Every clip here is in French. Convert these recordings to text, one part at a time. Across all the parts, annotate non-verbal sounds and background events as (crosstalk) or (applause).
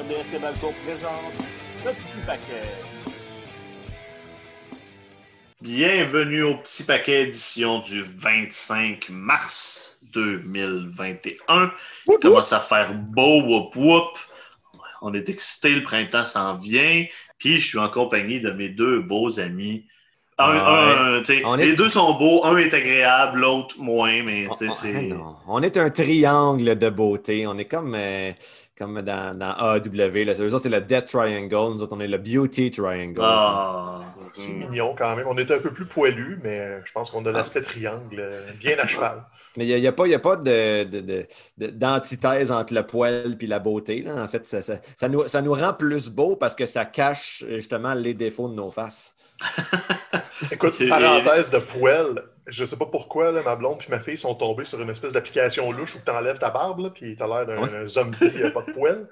RDS et Balco présente le petit paquet. Bienvenue au petit paquet édition du 25 mars 2021. Il commence à faire beau, whoop whoop. On est excité, le printemps s'en vient. Puis je suis en compagnie de mes deux beaux amis. Un- un, Les deux sont beaux, un est agréable, l'autre moins, mais sais, On- c'est. ah. On est un triangle de beauté. On est comme, euh, comme dans, dans AEW. Là. Eux autres, c'est le Death Triangle. Nous autres, on est le Beauty Triangle. Ah. C'est Mm. mignon quand même. On est un peu plus poilu, mais euh, je pense qu'on a l'aspect triangle euh, bien à cheval. (laughs) Mais il n'y a, pas, il y a pas de, de- de- de- d'antithèse entre le poil et la beauté. Là. En fait, ça, ça- ça nous, ça nous rend plus beau parce que ça cache justement les défauts de nos faces. (laughs) Écoute, parenthèse de poêle, je sais pas pourquoi là, ma blonde puis ma fille sont tombées sur une espèce d'application louche où tu enlèves ta barbe, là, puis tu as l'air d'un Ouais. (laughs) zombie, euh, pas de poêle.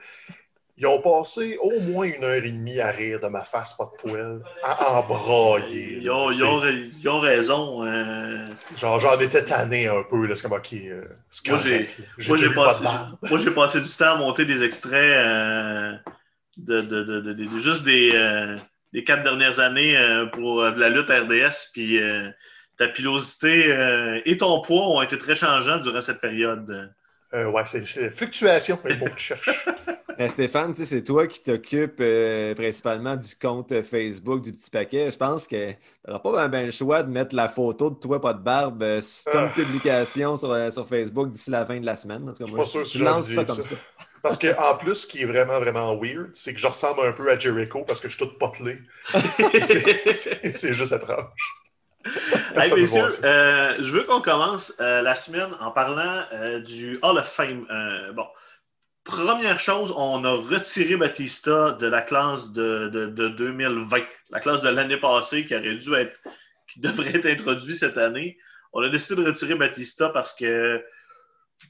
Ils ont passé au moins une heure et demie à rire de ma face, pas de poêle, à embrailler. Ils ont, ils ont- ils ont raison. euh, Genre, j'en étais tanné un peu. là, C'est comme, OK, euh, Moi, j'ai- passé, moi, j'ai passé du temps à monter des extraits euh, de, de- de- juste des, des quatre dernières années euh, pour euh, la lutte RDS. Puis euh, ta pilosité et ton poids ont été très changeants durant cette période. Euh, ouais, c'est fluctuation, le mot que je cherche. (laughs) Euh, Stéphane, c'est toi qui t'occupes euh, principalement du compte Facebook du petit paquet. Je pense que tu n'auras pas ben, ben le choix de mettre la photo de toi, pas de barbe, euh, sur Ah. publication sur, euh, sur Facebook d'ici la fin de la semaine. En tout cas, suis moi, pas sûr si je lance ça comme ça. ça. (laughs) Parce que en plus, ce qui est vraiment, vraiment weird, c'est que je ressemble un peu à Jericho parce que je suis tout potelé. (laughs) C'est juste étrange. Hey, messieurs, euh, je veux qu'on commence euh, la semaine en parlant euh, du Hall of Fame. Bon, première chose, on a retiré Batista de la classe de, de- de 2020, la classe de l'année passée qui aurait dû être, qui (laughs) devrait être introduite cette année. On a décidé de retirer Batista parce que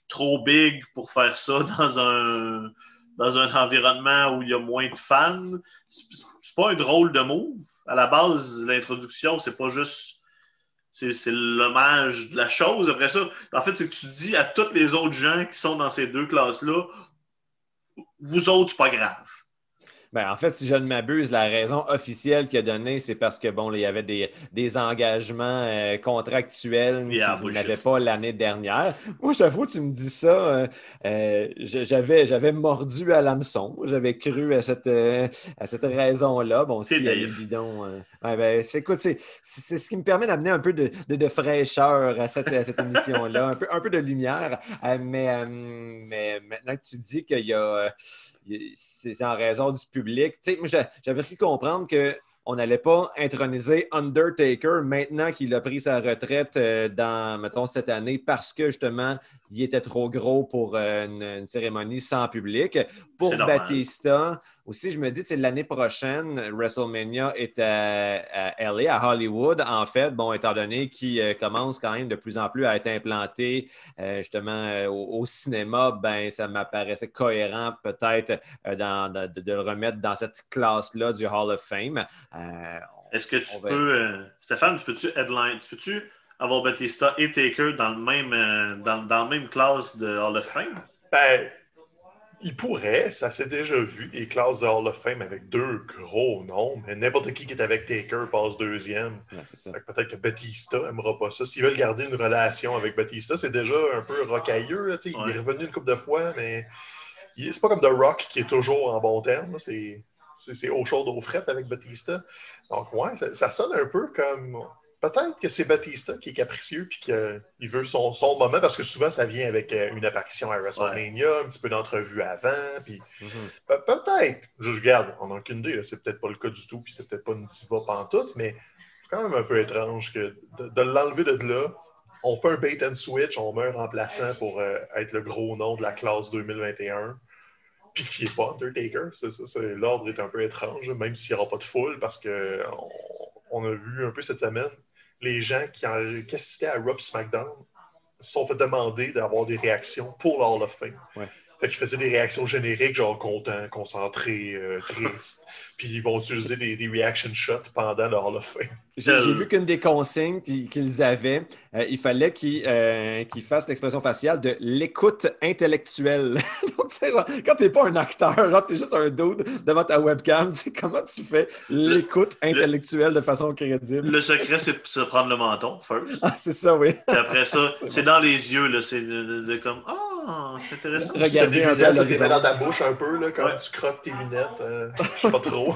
trop big pour faire ça (laughs) dans un, dans un environnement où il y a moins de fans. C'est pas un drôle de move. À la base, l'introduction, c'est pas juste c'est l'hommage de la chose. Après ça, en fait, c'est que tu dis à tous les autres gens qui sont dans ces deux classes-là, vous autres, c'est pas grave. Ben, en fait, si je ne m'abuse, la raison officielle qu'il a donnée, c'est parce que bon, là, il y avait des, des engagements euh, contractuels Yeah, qu'il n'avait pas l'année dernière. Moi, j'avoue, tu me dis ça, euh, euh, j'avais, j'avais mordu à l'hameçon. J'avais cru à cette, euh, à cette raison-là. Bon, C'est si elle est bidon. ouais, ben, c'est, écoute, c'est, ce qui me permet d'amener un peu de, de- de fraîcheur à cette, à cette émission-là, un peu, un peu de lumière. Euh, mais, mais maintenant que tu dis qu'il y a. c'est en raison du public. J'avais cru comprendre qu'on n'allait pas introniser Undertaker maintenant qu'il a pris sa retraite euh, dans, mettons, cette année parce que justement, il était trop gros pour euh, une, une cérémonie sans public. Pour C'est. Batista, aussi, je me dis, sais, l'année prochaine, WrestleMania est à, à LA, à Hollywood, en fait, bon, étant donné qu'il euh, commence quand même de plus en plus à être implanté euh, justement euh, au, au cinéma, ben, ça m'apparaissait cohérent peut-être de, le remettre dans cette classe-là du Hall of Fame. Est-ce que tu peux, Stéphane, tu peux-tu headline, tu peux-tu avoir Batista et Taker dans le même, euh, dans, dans la même classe de Hall of Fame? Ben, il pourrait, ça s'est déjà vu, des classes de Hall of Fame avec deux gros noms, mais n'importe qui qui est avec Taker passe deuxième. ouais, Peut-être que Batista n'aimera pas ça. S'ils veulent garder une relation avec Batista, c'est déjà un peu rocailleux. là. Ouais. Il est revenu une couple de fois, mais c'est pas comme The Rock qui est toujours en bon terme. C'est c'est- c'est eau chaude, eau frette avec Batista. Donc, ouais, ça, ça sonne un peu comme. Peut-être que c'est Batista qui est capricieux puis qu'il veut son, son moment parce que souvent ça vient avec euh, une apparition à WrestleMania, un petit peu d'entrevue avant. Puis Mhm. Pe- Peut-être. Je, je garde, on n'a aucune idée. C'est peut-être pas le cas du tout, puis c'est peut-être pas une diva pantoute, mais c'est quand même un peu étrange que de, de l'enlever de là. On fait un bait and switch, on met un remplaçant pour euh, être le gros nom de la classe 2021. Puis qui n'est pas Undertaker. C'est ça, c'est- L'ordre est un peu étrange, même s'il n'y aura pas de foule, parce que on, on a vu un peu cette semaine les gens qui, en- qui assistaient à Rob SmackDown se sont fait demander d'avoir des réactions pour le Hall of Fame. Ouais. Fait qu'ils faisaient des réactions génériques, genre content, concentré, euh, triste. Puis ils vont utiliser des, des reaction shots pendant le Hall of Fame. J'ai vu qu'une des consignes qu'ils avaient, euh, il fallait qu'ils euh, qu'ils fassent l'expression faciale de l'écoute intellectuelle. (laughs) Donc, tu sais, genre, quand t'es pas un acteur, genre, t'es juste un dude devant ta webcam, tu sais, comment tu fais l'écoute intellectuelle de façon crédible? Le secret, c'est de se prendre le menton, first. Ah, c'est ça, oui. Puis après ça, (laughs) C'est dans les yeux, là. C'est de, de- de comme Ah, c'est intéressant. Regarde. Si t'as des Regardez un peu dans ta bouche un peu, là, quand Ouais. tu croques tes lunettes. euh, je sais pas trop.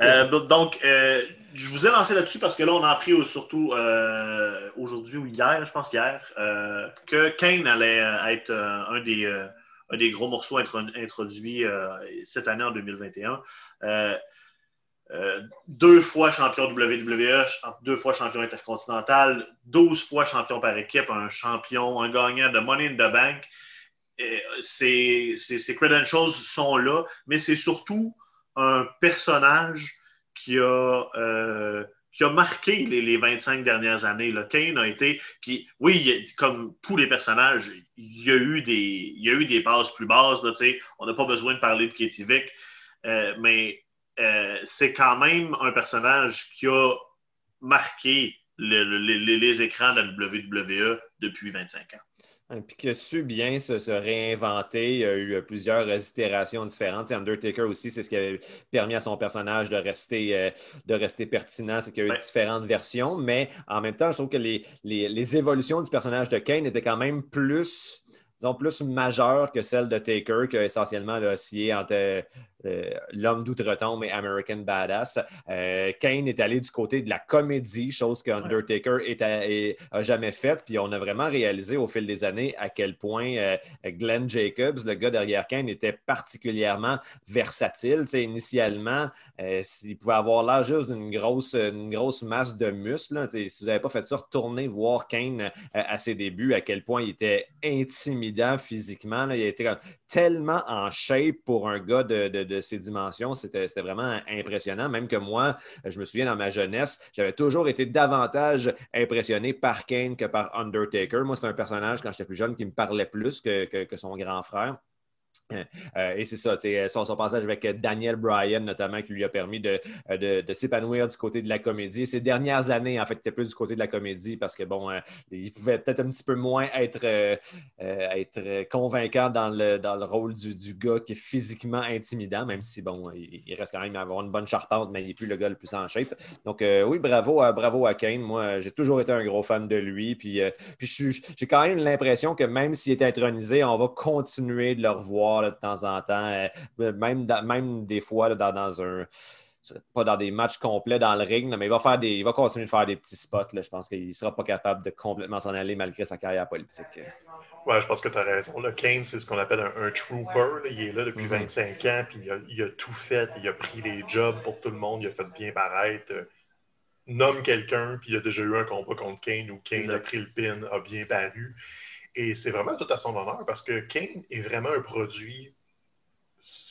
Euh, donc, euh, je vous ai lancé là-dessus parce que là, on a appris surtout euh, aujourd'hui ou hier, je pense hier, que Kane allait être un, des, gros morceaux intro- introduits cette année en 2021. Euh, euh, deux fois champion WWE, deux fois champion intercontinental, 12 fois champion par équipe, un champion, un gagnant de Money in the Bank. Et, Ces ces- ces credentials sont là, mais c'est surtout un personnage qui a, euh, qui a marqué les, les 25 dernières années. Là. Kane a été. Qui, oui, comme tous les personnages, il y a eu des, il y a eu des bases plus basses. Là, on n'a pas besoin de parler de Katie Vick, euh, mais euh, c'est quand même un personnage qui a marqué le- les, les écrans de la WWE depuis 25 ans. Hein, Puis qui a su bien se, se réinventer. Il y a eu euh, plusieurs itérations différentes. Undertaker aussi, c'est ce qui avait permis à son personnage de rester, euh, de rester pertinent. C'est qu'il y a eu Ouais. différentes versions. Mais en même temps, je trouve que les, les- les évolutions du personnage de Kane étaient quand même plus, disons, plus majeures que celles de Taker, qui a essentiellement là, oscillé entre euh, l'homme d'outre-tombe et American Badass. Euh, Kane est allé du côté de la comédie, chose que Undertaker est à- est- a jamais faite. Puis on a vraiment réalisé au fil des années à quel point euh, Glenn Jacobs, le gars derrière Kane, était particulièrement versatile. Initialement, il pouvait avoir l'air juste d'une grosse, une grosse masse de muscles. Si vous n'avez pas fait ça, retournez voir Kane à ses débuts, à quel point il était intimidant physiquement. là. Il était tellement en shape pour un gars de, de- dimensions. C'était vraiment impressionnant. Même que moi, je me souviens dans ma jeunesse, j'avais toujours été davantage impressionné par Kane que par Undertaker. Moi, c'est un personnage, quand j'étais plus jeune, qui me parlait plus que son grand frère. Euh, et c'est ça, sais, son, son passage avec Daniel Bryan, notamment, qui lui a permis de, euh, de, s'épanouir du côté de la comédie. Ces dernières années, en fait, était plus du côté de la comédie parce que, bon, euh, il pouvait peut-être un petit peu moins être, euh, euh, être convaincant dans le, dans le rôle du, du gars qui est physiquement intimidant, même si, bon, il, reste quand même à avoir une bonne charpente, mais il n'est plus le gars le plus en shape. Donc, euh, oui, bravo à, bravo à Kane. Moi, j'ai toujours été un gros fan de lui. Puis, euh, puis j'ai quand même l'impression que même s'il est intronisé, on va continuer de le revoir là, de temps en temps, euh, même, dans- même des fois là, dans, dans un. Pas dans des matchs complets dans le ring, mais il va, faire des, il va continuer de faire des petits spots. là. Je pense qu'il ne sera pas capable de complètement s'en aller malgré sa carrière politique. Ouais, je pense que tu as raison. Là, Kane, c'est ce qu'on appelle un, un trooper. là. Il est là depuis Mhm. 25 ans, puis il a, il a tout fait. Il a pris les jobs pour tout le monde. Il a fait bien paraître. Euh, nomme quelqu'un, puis il a déjà eu un combat contre Kane où Kane a pris le pin, a bien paru. Et c'est vraiment tout à son honneur parce que Kane est vraiment un produit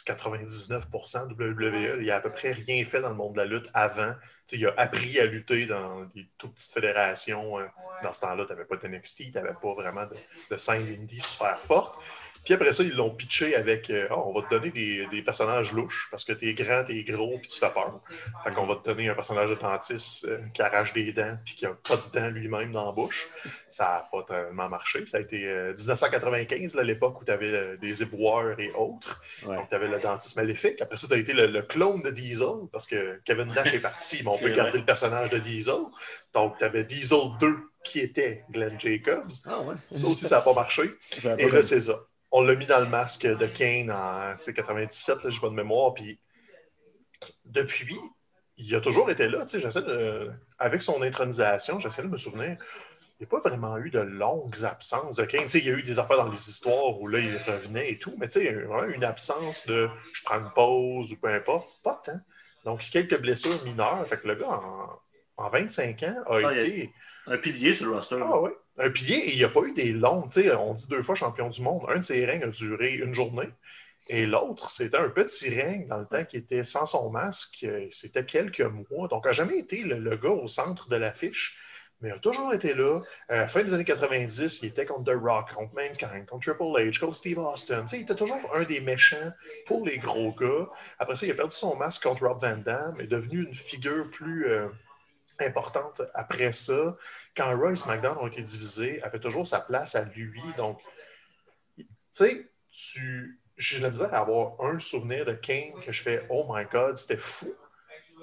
99% WWE. Il a à peu près rien fait dans le monde de la lutte avant. Il a appris à lutter dans des toutes petites fédérations. euh, Dans ce temps-là, tu n'avais pas de NXT, tu n'avais pas vraiment de, de scène indie super forte. Puis après ça, ils l'ont pitché avec euh, Ah, on va te donner des, des personnages louches parce que t'es grand, t'es gros, puis tu fais peur. Fait qu'on va te donner un personnage de dentiste euh, qui arrache des dents puis qui a pas de dents lui-même dans la bouche. Ça n'a pas tellement marché. Ça a été euh, 1995, là, l'époque où tu avais des éboueurs et autres. Ouais. Donc, tu avais le dentiste maléfique. Après ça, tu as été le, le clone de Diesel parce que Kevin Nash est parti, mais on peut (laughs) garder vrai. le personnage de Diesel. Donc, tu avais Diesel 2 qui était Glenn Jacobs. Ah ouais. Ça aussi, ça n'a pas marché. Et là, c'est ça. On l'a mis dans le masque de Kane en c'est 97, là, je pas de mémoire. Puis depuis, il a toujours été là. tu sais, J'essaie de. Avec son intronisation, j'essaie de me souvenir. Il n'y a pas vraiment eu de longues absences de Kane. Il y a eu des affaires dans les histoires où là, il revenait et tout, mais il y a eu vraiment une absence de je prends une pause ou peu importe. Pas tant. Donc, quelques blessures mineures. Fait que le gars, en, en 25 ans, a Ah, a- été. Un pilier sur le roster. Ah ouais. Un pilier, et il n'y a pas eu des sais, On dit deux fois champion du monde. Un de ses règnes a duré une journée. Et l'autre, c'était un petit règne dans le temps qui était sans son masque. euh, C'était quelques mois. Donc, il n'a jamais été le, gars au centre de l'affiche. mais il a toujours été là. Euh, fin des années 90, il était contre The Rock, contre Mankind, contre Triple H, contre Steve Austin. Tu sais, il était toujours un des méchants pour les gros gars. Après ça, il a perdu son masque contre Rob Van Damme, est devenu une figure plus euh, importante après ça. Quand Roy et SmackDown ont été divisés, avait toujours sa place à lui. Donc, tu sais, tu... j'ai la misère à avoir un souvenir de Kane que je fais Oh my God, c'était fou.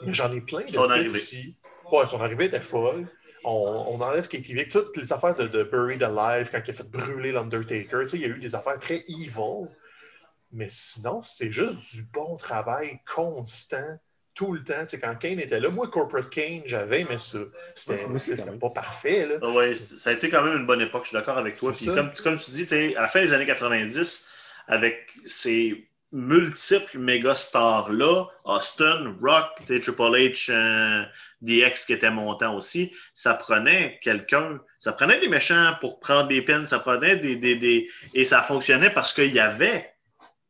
Mais j'en ai plein de Son petits. Ouais, son arrivée était folle. On, on enlève Katie Vick. Toutes les affaires de, de Buried Alive, quand il a fait brûler l'Undertaker, tu sais, il y a eu des affaires très evil. Mais sinon, c'est juste du bon travail constant tout le temps. Sais, quand Kane était là, moi, Corporate Kane, j'avais aimé ça. C'était même. pas parfait. Là. Ah ouais, ça a été quand même une bonne époque, je suis d'accord avec toi. C'est Puis comme, comme tu dis, à la fin des années 90, avec ces multiples méga stars-là, Austin, Rock, Triple H, euh, DX qui était montant aussi, ça prenait quelqu'un, ça prenait des méchants pour prendre des pins, ça prenait des. des, des- et ça fonctionnait parce qu'il y avait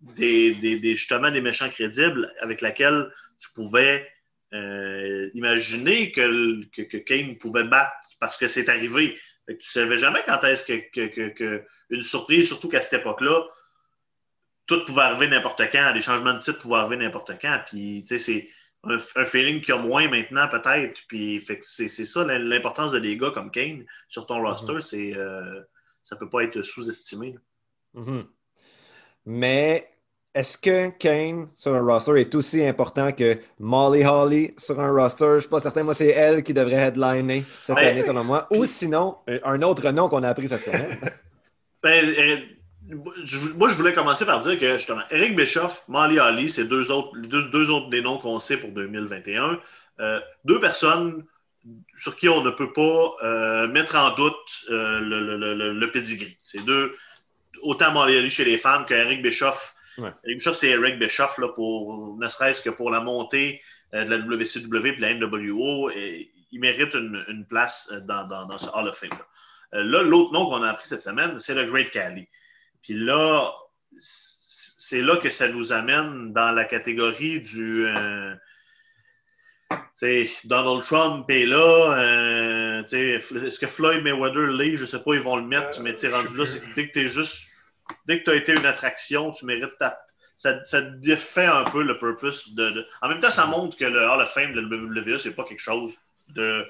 des, des- des- justement des méchants crédibles avec lesquels tu pouvais euh, imaginer que, que, que Kane pouvait battre parce que c'est arrivé. Que tu ne savais jamais quand est-ce que, que- une surprise, surtout qu'à cette époque-là, tout pouvait arriver n'importe quand, des changements de titre pouvaient arriver n'importe quand. Puis, tu sais, c'est un, un feeling qu'il y a moins maintenant, peut-être. Puis, fait que c'est c'est ça l'importance de des gars comme Kane sur ton roster, c'est euh, ça peut pas être sous-estimé. Mhm. Mais est-ce que Kane sur un roster est aussi important que Molly Holly sur un roster? Je ne suis pas certain. Moi, c'est elle qui devrait headliner cette année, selon moi. Ou sinon, euh, un autre nom qu'on a appris cette semaine. (laughs) (laughs) Ben, euh, je- moi, je voulais commencer par dire que justement, Eric Bischoff, Molly Ali, c'est deux autres, deux, deux autres des noms qu'on sait pour 2021. Euh, deux personnes sur qui on ne peut pas euh, mettre en doute le, le, le, le- pedigree. C'est deux, autant Molly Ali chez les femmes qu'Eric Bischoff. Ouais. Bischoff, c'est Eric Bischoff, là, pour, ne serait-ce que pour la montée euh, de la WCW et de la NWO. Et il mérite une, une place euh, dans, dans, dans ce Hall of Fame. -là. Euh, là, l'autre nom qu'on a appris cette semaine, c'est le Great Cali. Puis là, c'est là que ça nous amène dans la catégorie du. euh, tu sais, Donald Trump est là. euh, tu sais, Est-ce que Floyd Mayweather l'est? Je sais pas, ils vont le mettre, Euh, mais tu sais, je rendu là, plus. c'est que dès que tu es juste. Dès que tu as été une attraction, tu mérites ta. Ça, ça défait un peu le purpose de, de- En même temps, ça montre que le Hall of Fame de la WWE, c'est pas quelque chose de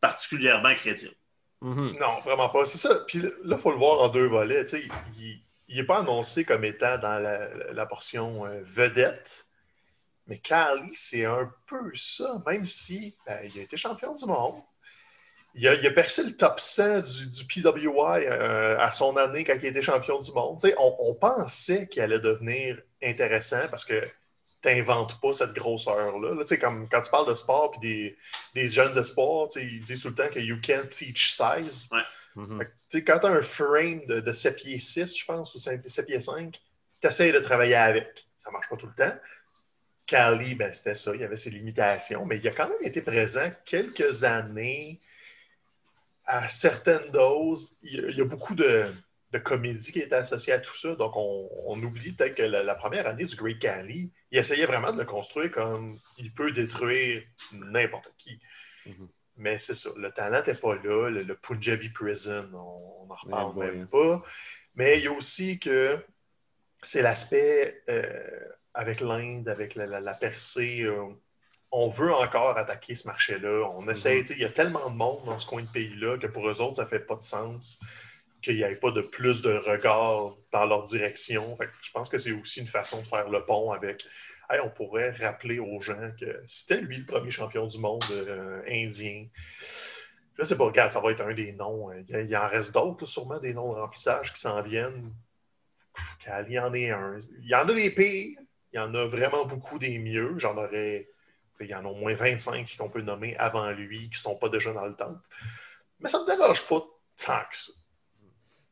particulièrement crédible. Mhm. Non, vraiment pas. C'est ça. Puis là, il faut le voir en deux volets. Tu sais, il n'est pas annoncé comme étant dans la, la portion euh, vedette. Mais Carly, c'est un peu ça, même si ben, il a été champion du monde. Il a, il a percé le top 100 du, du PWI euh, à son année quand il était champion du monde. On, on pensait qu'il allait devenir intéressant parce que tu n'inventes pas cette grosseur-là. Là, comme quand tu parles de sport et des, des jeunes espoirs, ils disent tout le temps que you can't teach size. Mhm. Que, sais, quand tu as un frame de, de 7 pieds 6, je pense, ou 5 7 pieds 5, tu essaies de travailler avec. Ça ne marche pas tout le temps. Cali, ben, c'était ça, il y avait ses limitations, mais il a quand même été présent quelques années à certaines doses. Il y a, il y a beaucoup de, de comédie qui est associée à tout ça, donc on, on oublie peut-être que la, la première année du Great Cali, il essayait vraiment de le construire comme il peut détruire n'importe qui. Mhm. Mais c'est ça, le talent n'était pas là. Le, le Punjabi Prison, on n'en reparle même pas. Mais il y a aussi que c'est l'aspect euh, avec l'Inde, avec la, la- la percée. euh, on veut encore attaquer ce marché-là. On essaie, Mhm. il y a tellement de monde dans ce coin de pays-là que pour eux autres, ça fait pas de sens qu'il n'y ait pas de plus de regard dans leur direction. Fait que je pense que c'est aussi une façon de faire le pont avec Hey, on pourrait rappeler aux gens que c'était lui le premier champion du monde euh, indien. Je sais pas, regarde, ça va être un des noms. Il y, a- il en reste d'autres, sûrement des noms de remplissage qui s'en viennent. Il y en a un. Il y en a des pires. Il y en a vraiment beaucoup des mieux. J'en aurais. Il y en a au moins 25 qu'on peut nommer avant lui qui ne sont pas déjà dans le temple. Mais ça ne me dérange pas tant que ça.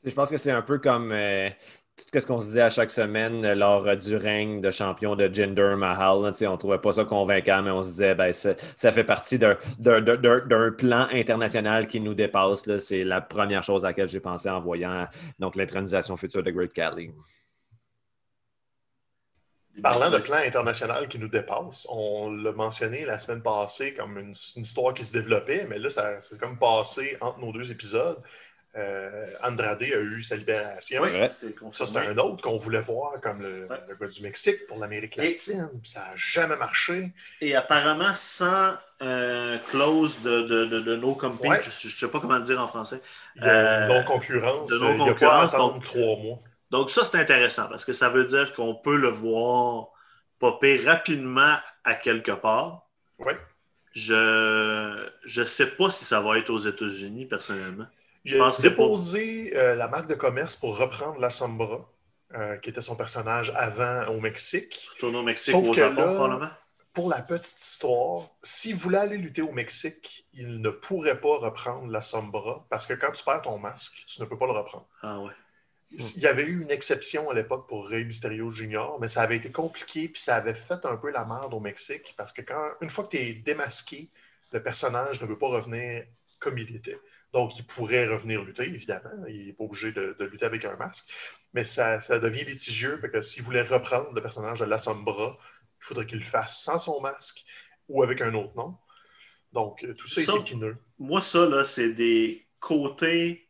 Je pense que c'est un peu comme euh, tout ce qu'on se disait à chaque semaine euh, lors euh, du règne de champion de Jinder Mahal. on ne trouvait pas ça convaincant, mais on se disait ben, ça, fait partie d'un- plan international qui nous dépasse. C'est la première chose à laquelle j'ai pensé en voyant l'intronisation future de Great Khali. Parlant de plan international qui nous dépasse, on l'a mentionné la semaine passée comme une, une histoire qui se développait, mais là, ça- c'est comme passé entre nos deux épisodes. Euh, Andrade a eu sa libération. Oui, Ça, c'est un autre qu'on voulait voir comme le, Ouais. le gars du Mexique pour l'Amérique latine. puis Ça n'a jamais marché. Et apparemment, sans euh, clause de, de, de, de no compete, Ouais. je ne sais pas comment le dire en français. Il y a Euh, non-concurrence. de euh, Il n'y a pas à non-concurrence, attendre donc- trois mois. Donc, ça, c'est intéressant parce que ça veut dire qu'on peut le voir popper rapidement à quelque part. Ouais. Je ne sais pas si ça va être aux États-Unis, personnellement. Il Je a penserais déposé euh, la marque de commerce pour reprendre la Sombra, euh, qui était son personnage avant au Mexique. Retourner au Mexique Sauf ou au Japon, là- probablement. Pour la petite histoire, s'il voulait aller lutter au Mexique, il ne pourrait pas reprendre la Sombra parce que quand tu perds ton masque, tu ne peux pas le reprendre. Ah ouais. Il y avait eu une exception à l'époque pour Rey Mysterio Jr., mais ça avait été compliqué puis ça avait fait un peu la merde au Mexique parce que quand une fois que tu es démasqué, le personnage ne veut pas revenir comme il était. Donc, il pourrait revenir lutter, évidemment. Il n'est pas obligé de, de lutter avec un masque. Mais ça, ça devient litigieux. Fait que s'il voulait reprendre le personnage de La Sombra, il faudrait qu'il le fasse sans son masque ou avec un autre nom. Donc, tout ça, Ça- est épineux. Moi, ça, là, c'est des côtés.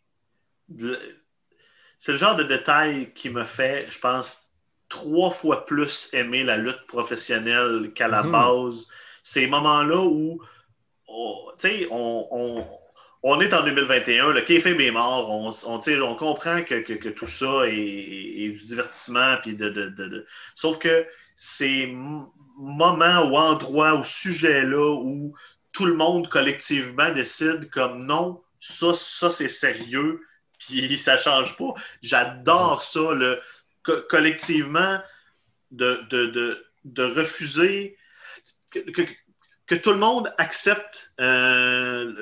de- C'est le genre de détail qui me fait, je pense, trois fois plus aimer la lutte professionnelle qu'à la Mhm. base. Ces moments-là où, tu sais, on, on- on est en 2021, le kayfabe est mort, on, on, on comprend que, que- que tout ça est, est du divertissement, puis de, de- de- de- sauf que ces moments ou endroits ou sujets-là où tout le monde collectivement décide comme non, ça, ça c'est sérieux, puis ça change pas. J'adore ça, le, co- collectivement, de, de, de, de refuser que, que- que tout le monde accepte euh,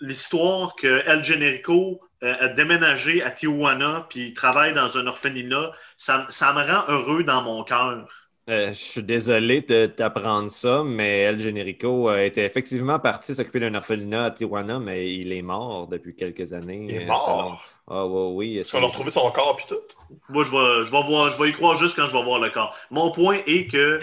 l'histoire que El Generico euh, a déménagé à Tijuana puis il travaille dans un orphelinat. Ça, ça me rend heureux dans mon cœur. Euh, je suis désolé de t'apprendre ça, mais El Generico euh, était effectivement parti s'occuper d'un orphelinat à Tijuana, mais il est mort depuis quelques années. Il est euh, mort? selon- Ah ouais, oui. Est-ce qu'on a retrouvé son corps puis tout? Moi, je vais, je vais, voir, je vais y croire juste quand je vais voir le corps. Mon point est que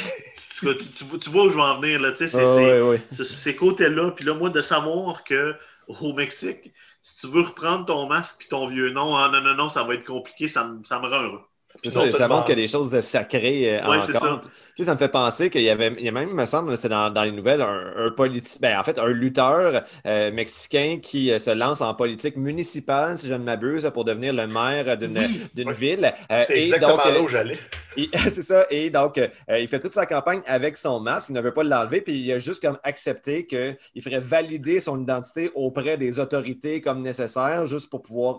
tu, tu- tu vois- où je vais en venir. Là, tu sais, c'est, Ah, c'est- ouais, ouais. ce- ces côtés-là. Puis là, moi, de savoir que au Mexique, si tu veux reprendre ton masque et ton vieux nom, ah non, non, non, ça va être compliqué, ça ça me rend heureux. C'est ça, ça montre qu'il y a des choses de sacré euh, Ouais, c'est encore. ça. Ça me fait penser qu'il y avait, il y a même, il me semble, c'était dans, dans les nouvelles, un, un politi- ben, en fait, un lutteur euh, mexicain qui euh, se lance en politique municipale, si je ne m'abuse, pour devenir le maire d'une Oui, d'une oui. ville. Euh, C'est exactement donc, là où j'allais. (laughs) c'est ça. Et donc, il fait toute sa campagne avec son masque. Il ne veut pas l'enlever. Puis il a juste comme accepté qu'il ferait valider son identité auprès des autorités comme nécessaire, juste pour pouvoir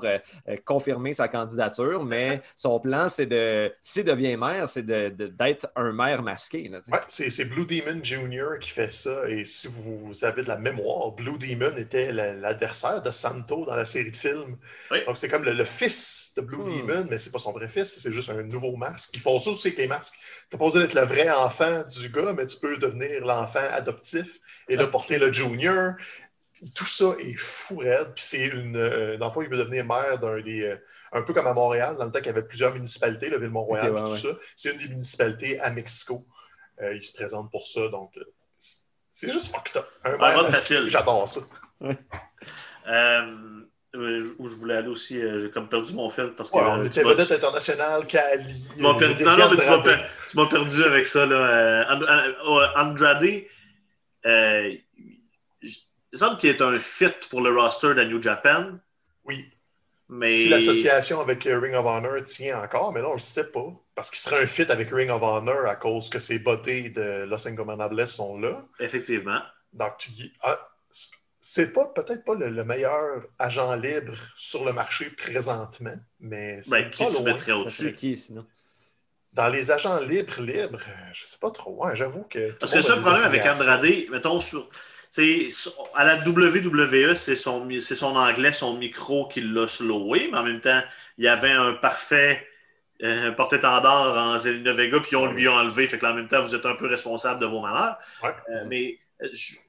confirmer sa candidature. Mais son plan, c'est de, s'il devient maire, c'est de- de- d'être un maire masqué. là. Ouais, c'est c'est Blue Demon Jr. qui fait ça. Et si vous avez de la mémoire, Blue Demon était la- l'adversaire de Santo dans la série de films. Oui. Donc c'est comme le, le fils de Blue Hmm. Demon, mais c'est pas son vrai fils, c'est juste un nouveau masque. Ils font ça aussi avec les masques. T'as pas besoin d'être le vrai enfant du gars, mais tu peux devenir l'enfant adoptif et là porter le junior. Tout ça est fou raide. Puis c'est une. Euh, dans le fond, il veut devenir maire d'un des. euh, un peu comme à Montréal, dans le temps qu'il y avait plusieurs municipalités, le Ville-Mont-Royal, Ok, ouais, puis tout ouais. ça. C'est une des municipalités à Mexico. Euh, il se présente pour ça, donc c'est- juste fucked up. Un maire facile. (laughs) J'adore ça. Où je voulais aller aussi, j'ai comme perdu mon fil parce que. Ouais, on tu était vedette internationale, Cali. Tu m'as perdu. Non, non, mais tu m'as, perdu avec ça. Là. And- Andrade, euh, il semble qu'il est un fit pour le roster de New Japan, Oui. mais. Si l'association avec euh, Ring of Honor tient encore, mais là, on le sait pas. Parce qu'il serait un fit avec Ring of Honor à cause que ces bottés de Los Ingobernables sont là. Effectivement. Donc, tu dis, ah, c'est pas peut-être pas le, le meilleur agent libre sur le marché présentement, mais c'est Ben, qui pas tu mettrais au-dessus? qui sinon? Dans les agents libres, libres, je sais pas trop. Ouais, J'avoue que. Parce le que ça, le problème avec. Andrade, mettons, sur- à la WWE, c'est son, anglais, son micro qui l'a slowé, mais en même temps, il y avait un parfait euh, porte-étendard en Zelina Vega, puis on lui a enlevé. Fait que là, en même temps, vous êtes un peu responsable de vos malheurs. Ouais. Euh, mais euh,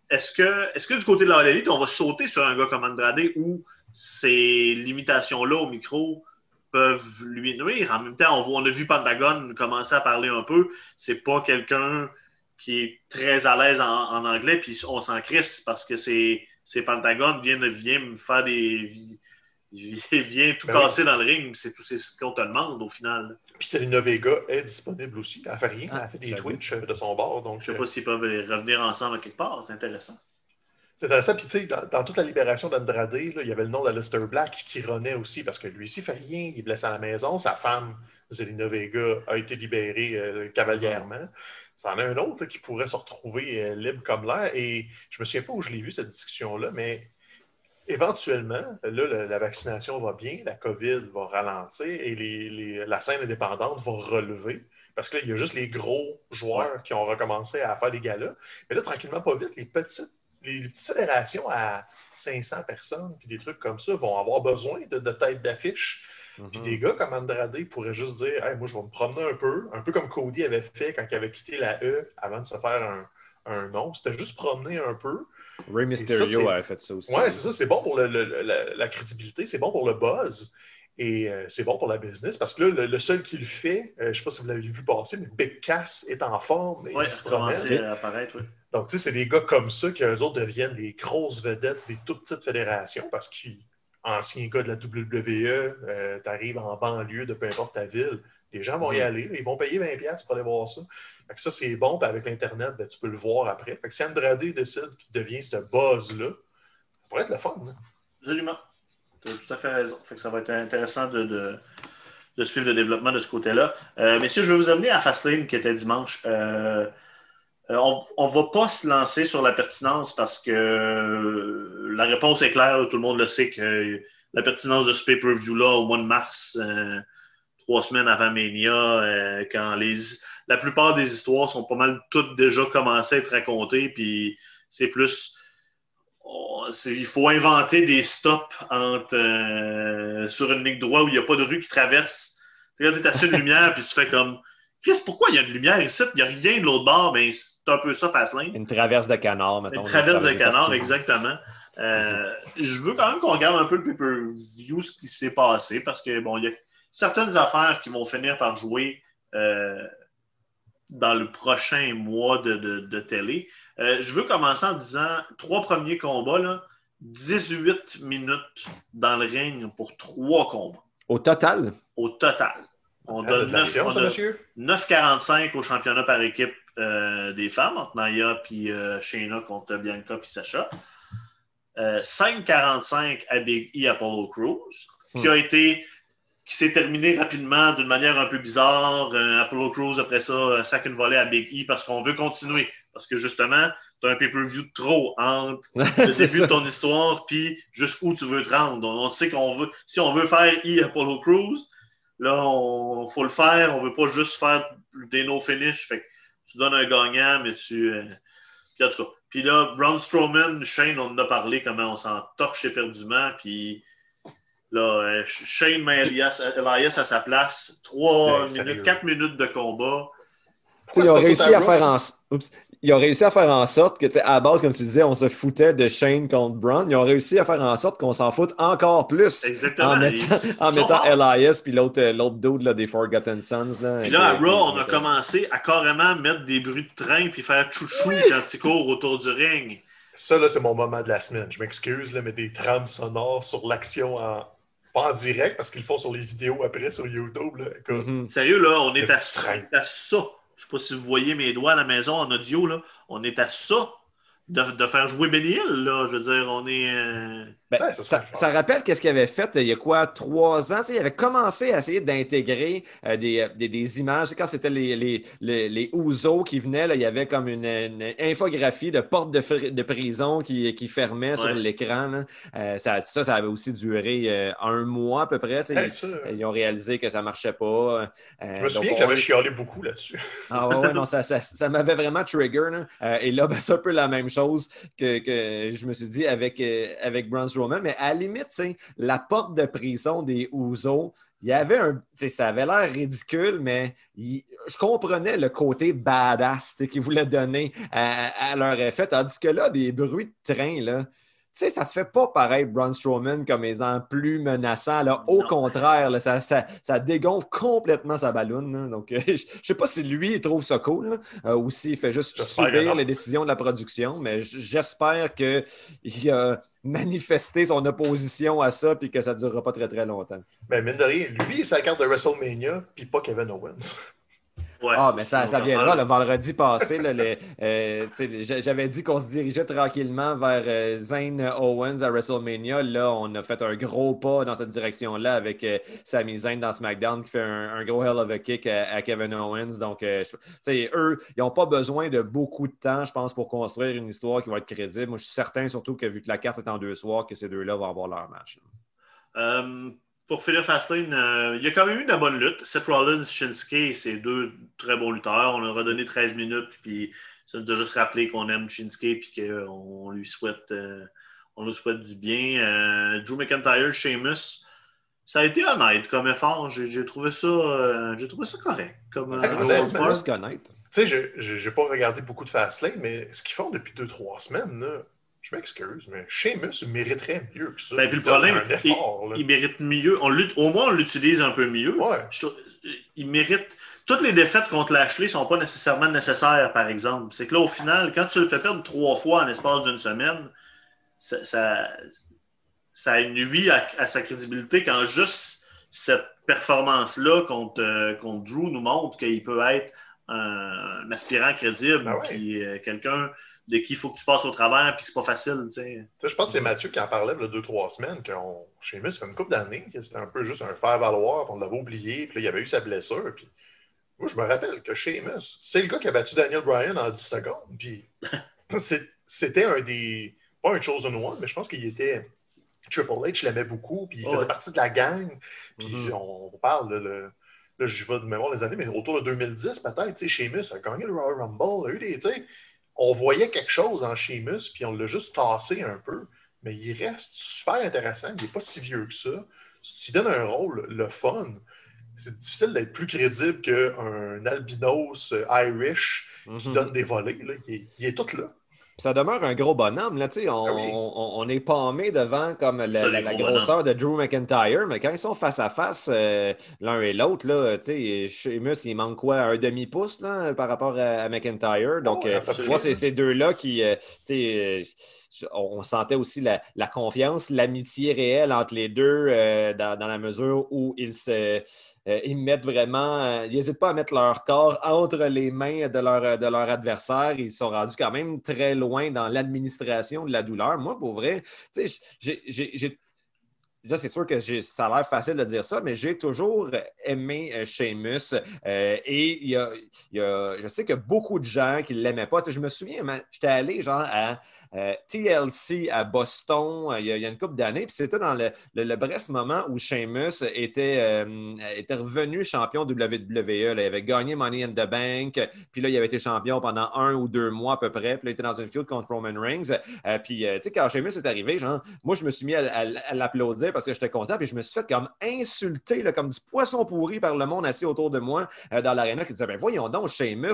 est-ce que, est-ce que du côté de la Elite, on va sauter sur un gars comme Andrade où ces limitations-là au micro peuvent lui nuire? En même temps, on, on a vu Pentagon commencer à parler un peu. C'est pas quelqu'un qui est très à l'aise en, en anglais, puis on s'en crisse parce que c'est c'est Pentagon vient, vient me faire des. (laughs) Vient, tout Ben oui. casser dans le ring, c'est tout ce qu'on te demande au final. Puis Selena Vega est disponible aussi. Elle fait rien, Ah, elle fait des. Twitch euh, de son bord. Donc, Je sais euh, pas s'ils peuvent revenir ensemble à quelque part, c'est intéressant. C'est intéressant. Puis, tu sais, dans, dans toute la libération d'Andrade, il y avait le nom d'Alistair Black qui renaît aussi parce que lui aussi fait rien. Il est blessé à la maison. Sa femme, Zelina Vega, a été libérée euh, cavalièrement. Ça en a un autre là, qui pourrait se retrouver euh, libre comme l'air. Et je me souviens pas où je l'ai vu, cette discussion-là, mais éventuellement, là, la, la vaccination va bien, la COVID va ralentir et les- les- la scène indépendante va relever. Parce que là, il y a juste les gros joueurs qui ont recommencé à faire des galas. Mais là, tranquillement, pas vite, les petites, les, les petites fédérations à 500 personnes, puis des trucs comme ça, vont avoir besoin de, de têtes d'affiche. Puis Mhm. des gars comme Andrade pourraient juste dire Hey, Moi, je vais me promener un peu, un peu comme Cody avait fait quand il avait quitté la E avant de se faire un, un nom. C'était juste promener un peu. Rey Mysterio c'est- a fait ça aussi. Ouais, c'est ça, c'est bon pour le- le- la, la crédibilité, c'est bon pour le buzz. Et euh, c'est bon pour la business parce que là, le, le seul qui le fait, euh, je ne sais pas si vous l'avez vu passer, mais Big Cass est en forme et Ouais, il se ça promène. à apparaître, oui. Donc, tu sais, c'est des gars comme ça qui, eux autres, deviennent les grosses vedettes des toutes petites fédérations parce qu'anciens gars de la WWE, tu arrives en banlieue de peu importe ta ville, les gens vont y Mhm. aller, ils vont payer 20$ pour aller voir ça. Fait que ça, c'est bon, puis avec l'Internet, ben, tu peux le voir après. Fait que si Andrade décide qu'il devient ce buzz-là, ça pourrait être le fun. hein. Absolument. Tu as tout à fait raison. Fait que ça va être intéressant de, de- de suivre le développement de ce côté-là. Euh, messieurs, je vais vous amener à Fastlane qui était dimanche. Euh, euh, on ne va pas se lancer sur la pertinence parce que euh, la réponse est claire. tout le monde le sait que la pertinence de ce pay-per-view-là au mois de mars, euh, trois semaines avant Mania, euh, quand la plupart des histoires sont pas mal toutes déjà commencées à être racontées, puis c'est plus il faut inventer des stops euh, sur une ligne droite où il n'y a pas de rue qui traverse. Tu es assis une lumière, puis tu fais comme Chris, pourquoi il y a de lumière ici? Il n'y a rien de l'autre bord, mais c'est un peu ça, Fastlane. Une traverse de canard, mettons. Une traverse de canard, exactement. Euh, Je veux quand même qu'on regarde un peu le pay-per-view, ce qui s'est passé, parce que bon, il y a certaines affaires qui vont finir par jouer euh, dans le prochain mois de, de- de télé. Euh, je veux commencer en disant trois premiers combats, là, 18 minutes dans le ring pour trois combats Au total, au total. On donne de 9, l'action, on ça, a monsieur? 9,45 au championnat par équipe euh, des femmes, entre Naya et euh, Shayna contre Bianca et Sacha. Euh, 5,45 à Big E Apollo Crews, qui a été qui s'est terminé rapidement d'une manière un peu bizarre. Euh, Apollo Crews, après ça, euh, sac une volée à Big E parce qu'on veut continuer. Parce que justement, tu as un pay-per-view de trop entre (laughs) le début ça. de ton histoire puis jusqu'où tu veux te rendre. On, on sait qu'on veut, si on veut faire E Apollo Crews, là, on faut le faire. On veut pas juste faire des no-finish. Fait que tu donnes un gagnant, mais tu. euh, Puis en tout cas. Puis là, Braun Strowman, Shane, on en a parlé comment on s'en torche éperdument. Puis là, euh, Shane met Elias, Elias à sa place. 3 Ben, minutes, 4 minutes de combat. Ils ont réussi à à faire en... Oups. Ils ont réussi à faire en sorte que, à la base, comme tu disais, on se foutait de Shane contre Braun. Ils ont réussi à faire en sorte qu'on s'en foute encore plus Exactement. en mettant, en mettant. Elias puis l'autre euh, dude là, des Forgotten Sons. Là, Puis là, à Raw, on a commencé à carrément mettre des bruits de train puis faire chouchou quand ils courent autour du ring. Ça, là, c'est mon moment de la semaine. Je m'excuse, là, mais des trames sonores sur l'action en. Pas en direct, parce qu'ils le font sur les vidéos après sur YouTube. Là. Mhm. Sérieux, là, on est à ça. Pas si vous voyez mes doigts à la maison en audio, là. On est à ça de, de faire jouer Benny Hill, là. Je veux dire, on est. euh, Ben, Ouais, ça rappelle qu'est-ce qu'il avait fait euh, il y a quoi, trois ans? Il avait commencé à essayer d'intégrer euh, des, euh, des- des images. Quand c'était les, les, les, les Ouzo qui venaient, là, il y avait comme une, une infographie de porte de, prison qui, qui fermait sur l'écran. Euh, ça, ça, ça avait aussi duré euh, un mois à peu près. ils, ils ont réalisé que ça ne marchait pas. Je me donc, souviens on que j'avais est- chialé beaucoup là-dessus. ah ouais, non, ça, m'avait vraiment trigger. là. Et là, ben, c'est un peu la même chose que, que je me suis dit avec, avec Mais à la limite, la porte de prison des Ouzo, il y avait un. Ça avait l'air ridicule, mais je comprenais le côté badass qu'ils voulaient donner à, à leur effet. Tandis que là, des bruits de train, là. Sais, ça fait pas pareil Braun Strowman comme étant plus menaçant. Là. Au Non. contraire, là, ça, ça, ça dégonfle complètement sa balloune. Donc, (laughs) euh, je sais pas si lui, il trouve ça cool euh, ou s'il fait juste subir les décisions de la production, mais j'espère qu'il a manifesté son opposition à ça puis que ça ne durera pas très très longtemps. Mais mine de rien, lui, c'est la carte de WrestleMania, puis pas Kevin Owens. Ouais. Ah, mais ça, ça viendra le vendredi passé. euh, J'avais dit qu'on se dirigeait tranquillement vers euh, Zayn Owens à WrestleMania. Là, on a fait un gros pas dans cette direction-là avec euh, Sami Zayn dans SmackDown qui fait un, un gros hell of a kick à, à Kevin Owens. Donc, euh, eux, ils n'ont pas besoin de beaucoup de temps, je pense, pour construire une histoire qui va être crédible. Moi, je suis certain, surtout que vu que la carte est en deux soirs, que ces deux-là vont avoir leur match. Pour finir Fastlane, euh, il y a quand même eu de la bonne lutte. Seth Rollins, Shinsuke, c'est deux très bons lutteurs. On leur a donné 13 minutes, puis ça nous a juste rappelé qu'on aime Shinsuke et qu'on lui souhaite, euh, on lui souhaite du bien. Euh, Drew McIntyre, Sheamus, ça a été honnête comme effort. J'ai j'ai trouvé ça, euh, j'ai trouvé ça correct. Comme. Tu sais, je n'ai pas regardé beaucoup de Fastlane, mais ce qu'ils font depuis deux, trois semaines, là, je m'excuse, mais Sheamus mériterait mieux que ça. Ben, puis le problème, un effort, là. il mérite mieux. On au moins, on l'utilise un peu mieux. Ouais. Je trouve- il mérite. Toutes les défaites contre Lashley ne sont pas nécessairement nécessaires, par exemple. C'est que là, au final, quand tu le fais perdre trois fois en l'espace d'une semaine, ça, ça, ça nuit à, à sa crédibilité quand juste cette performance-là contre, euh, contre Drew nous montre qu'il peut être un, aspirant crédible, Ben ouais. puis euh, quelqu'un de qui il faut que tu passes au travers, puis c'est pas facile. je pense que c'est Mathieu qui en parlait il y a deux, trois semaines, que Sheamus, ça fait une couple d'années, que c'était un peu juste un faire-valoir, puis on l'avait oublié, puis là, il avait eu sa blessure. Puis moi, je me rappelle que Sheamus, c'est le gars qui a battu Daniel Bryan en 10 secondes. Puis (laughs) c'était un des. Pas un Chosen One, mais je pense qu'il était. Triple H l'aimait beaucoup, puis il faisait Ouais. partie de la gang. Puis Mhm. on, on parle, le, là, je vais de mémoire les années, mais autour de 2010, peut-être, tu sais, Sheamus a gagné le Royal Rumble, a eu des, tu sais, on voyait quelque chose en Sheamus, puis on l'a juste tassé un peu, mais il reste super intéressant, il n'est pas si vieux que ça. Si tu donnes un rôle, le fun, c'est difficile d'être plus crédible qu'un albinos euh, Irish qui Mhm. donne des volets. là. Il, est, il est tout là. Ça demeure un gros bonhomme. Là, tu sais, on, Ah oui. on, on est pammé devant comme la, Ça, la- les la gros grosseur de Drew McIntyre, mais quand ils sont face à face euh, l'un et l'autre, là, tu sais, Sheamus, il manque quoi? Un demi-pouce là, par rapport à, à McIntyre? Donc, Oh, euh, moi, c'est ces deux-là qui, euh, tu sais, euh, on sentait aussi la, confiance, l'amitié réelle entre les deux euh, dans, la mesure où ils se. euh, mettent vraiment, euh, ils n'hésitent pas à mettre leur corps entre les mains de leur, adversaire. Ils sont rendus quand même très loin dans l'administration de la douleur. Moi, pour vrai, j'ai- c'est sûr que ça a l'air facile de dire ça, mais j'ai toujours aimé euh, Sheamus. euh, et y y a- je sais que beaucoup de gens qui ne l'aimaient pas. Je me souviens, j'étais allé genre à euh, TLC à Boston euh, il y a, une couple d'années, puis c'était dans le, bref moment où Sheamus était, euh, était revenu champion WWE. Il avait gagné Money in the Bank, puis là, il avait été champion pendant un ou deux mois à peu près, puis là, il était dans une feud contre Roman Reigns. Puis, tu sais, quand Sheamus est arrivé, genre, moi, je me suis mis à, l'applaudir parce que j'étais content, puis je me suis fait comme insulter, là, comme du poisson pourri par le monde assis autour de moi dans l'aréna qui disait, ben voyons donc, Sheamus,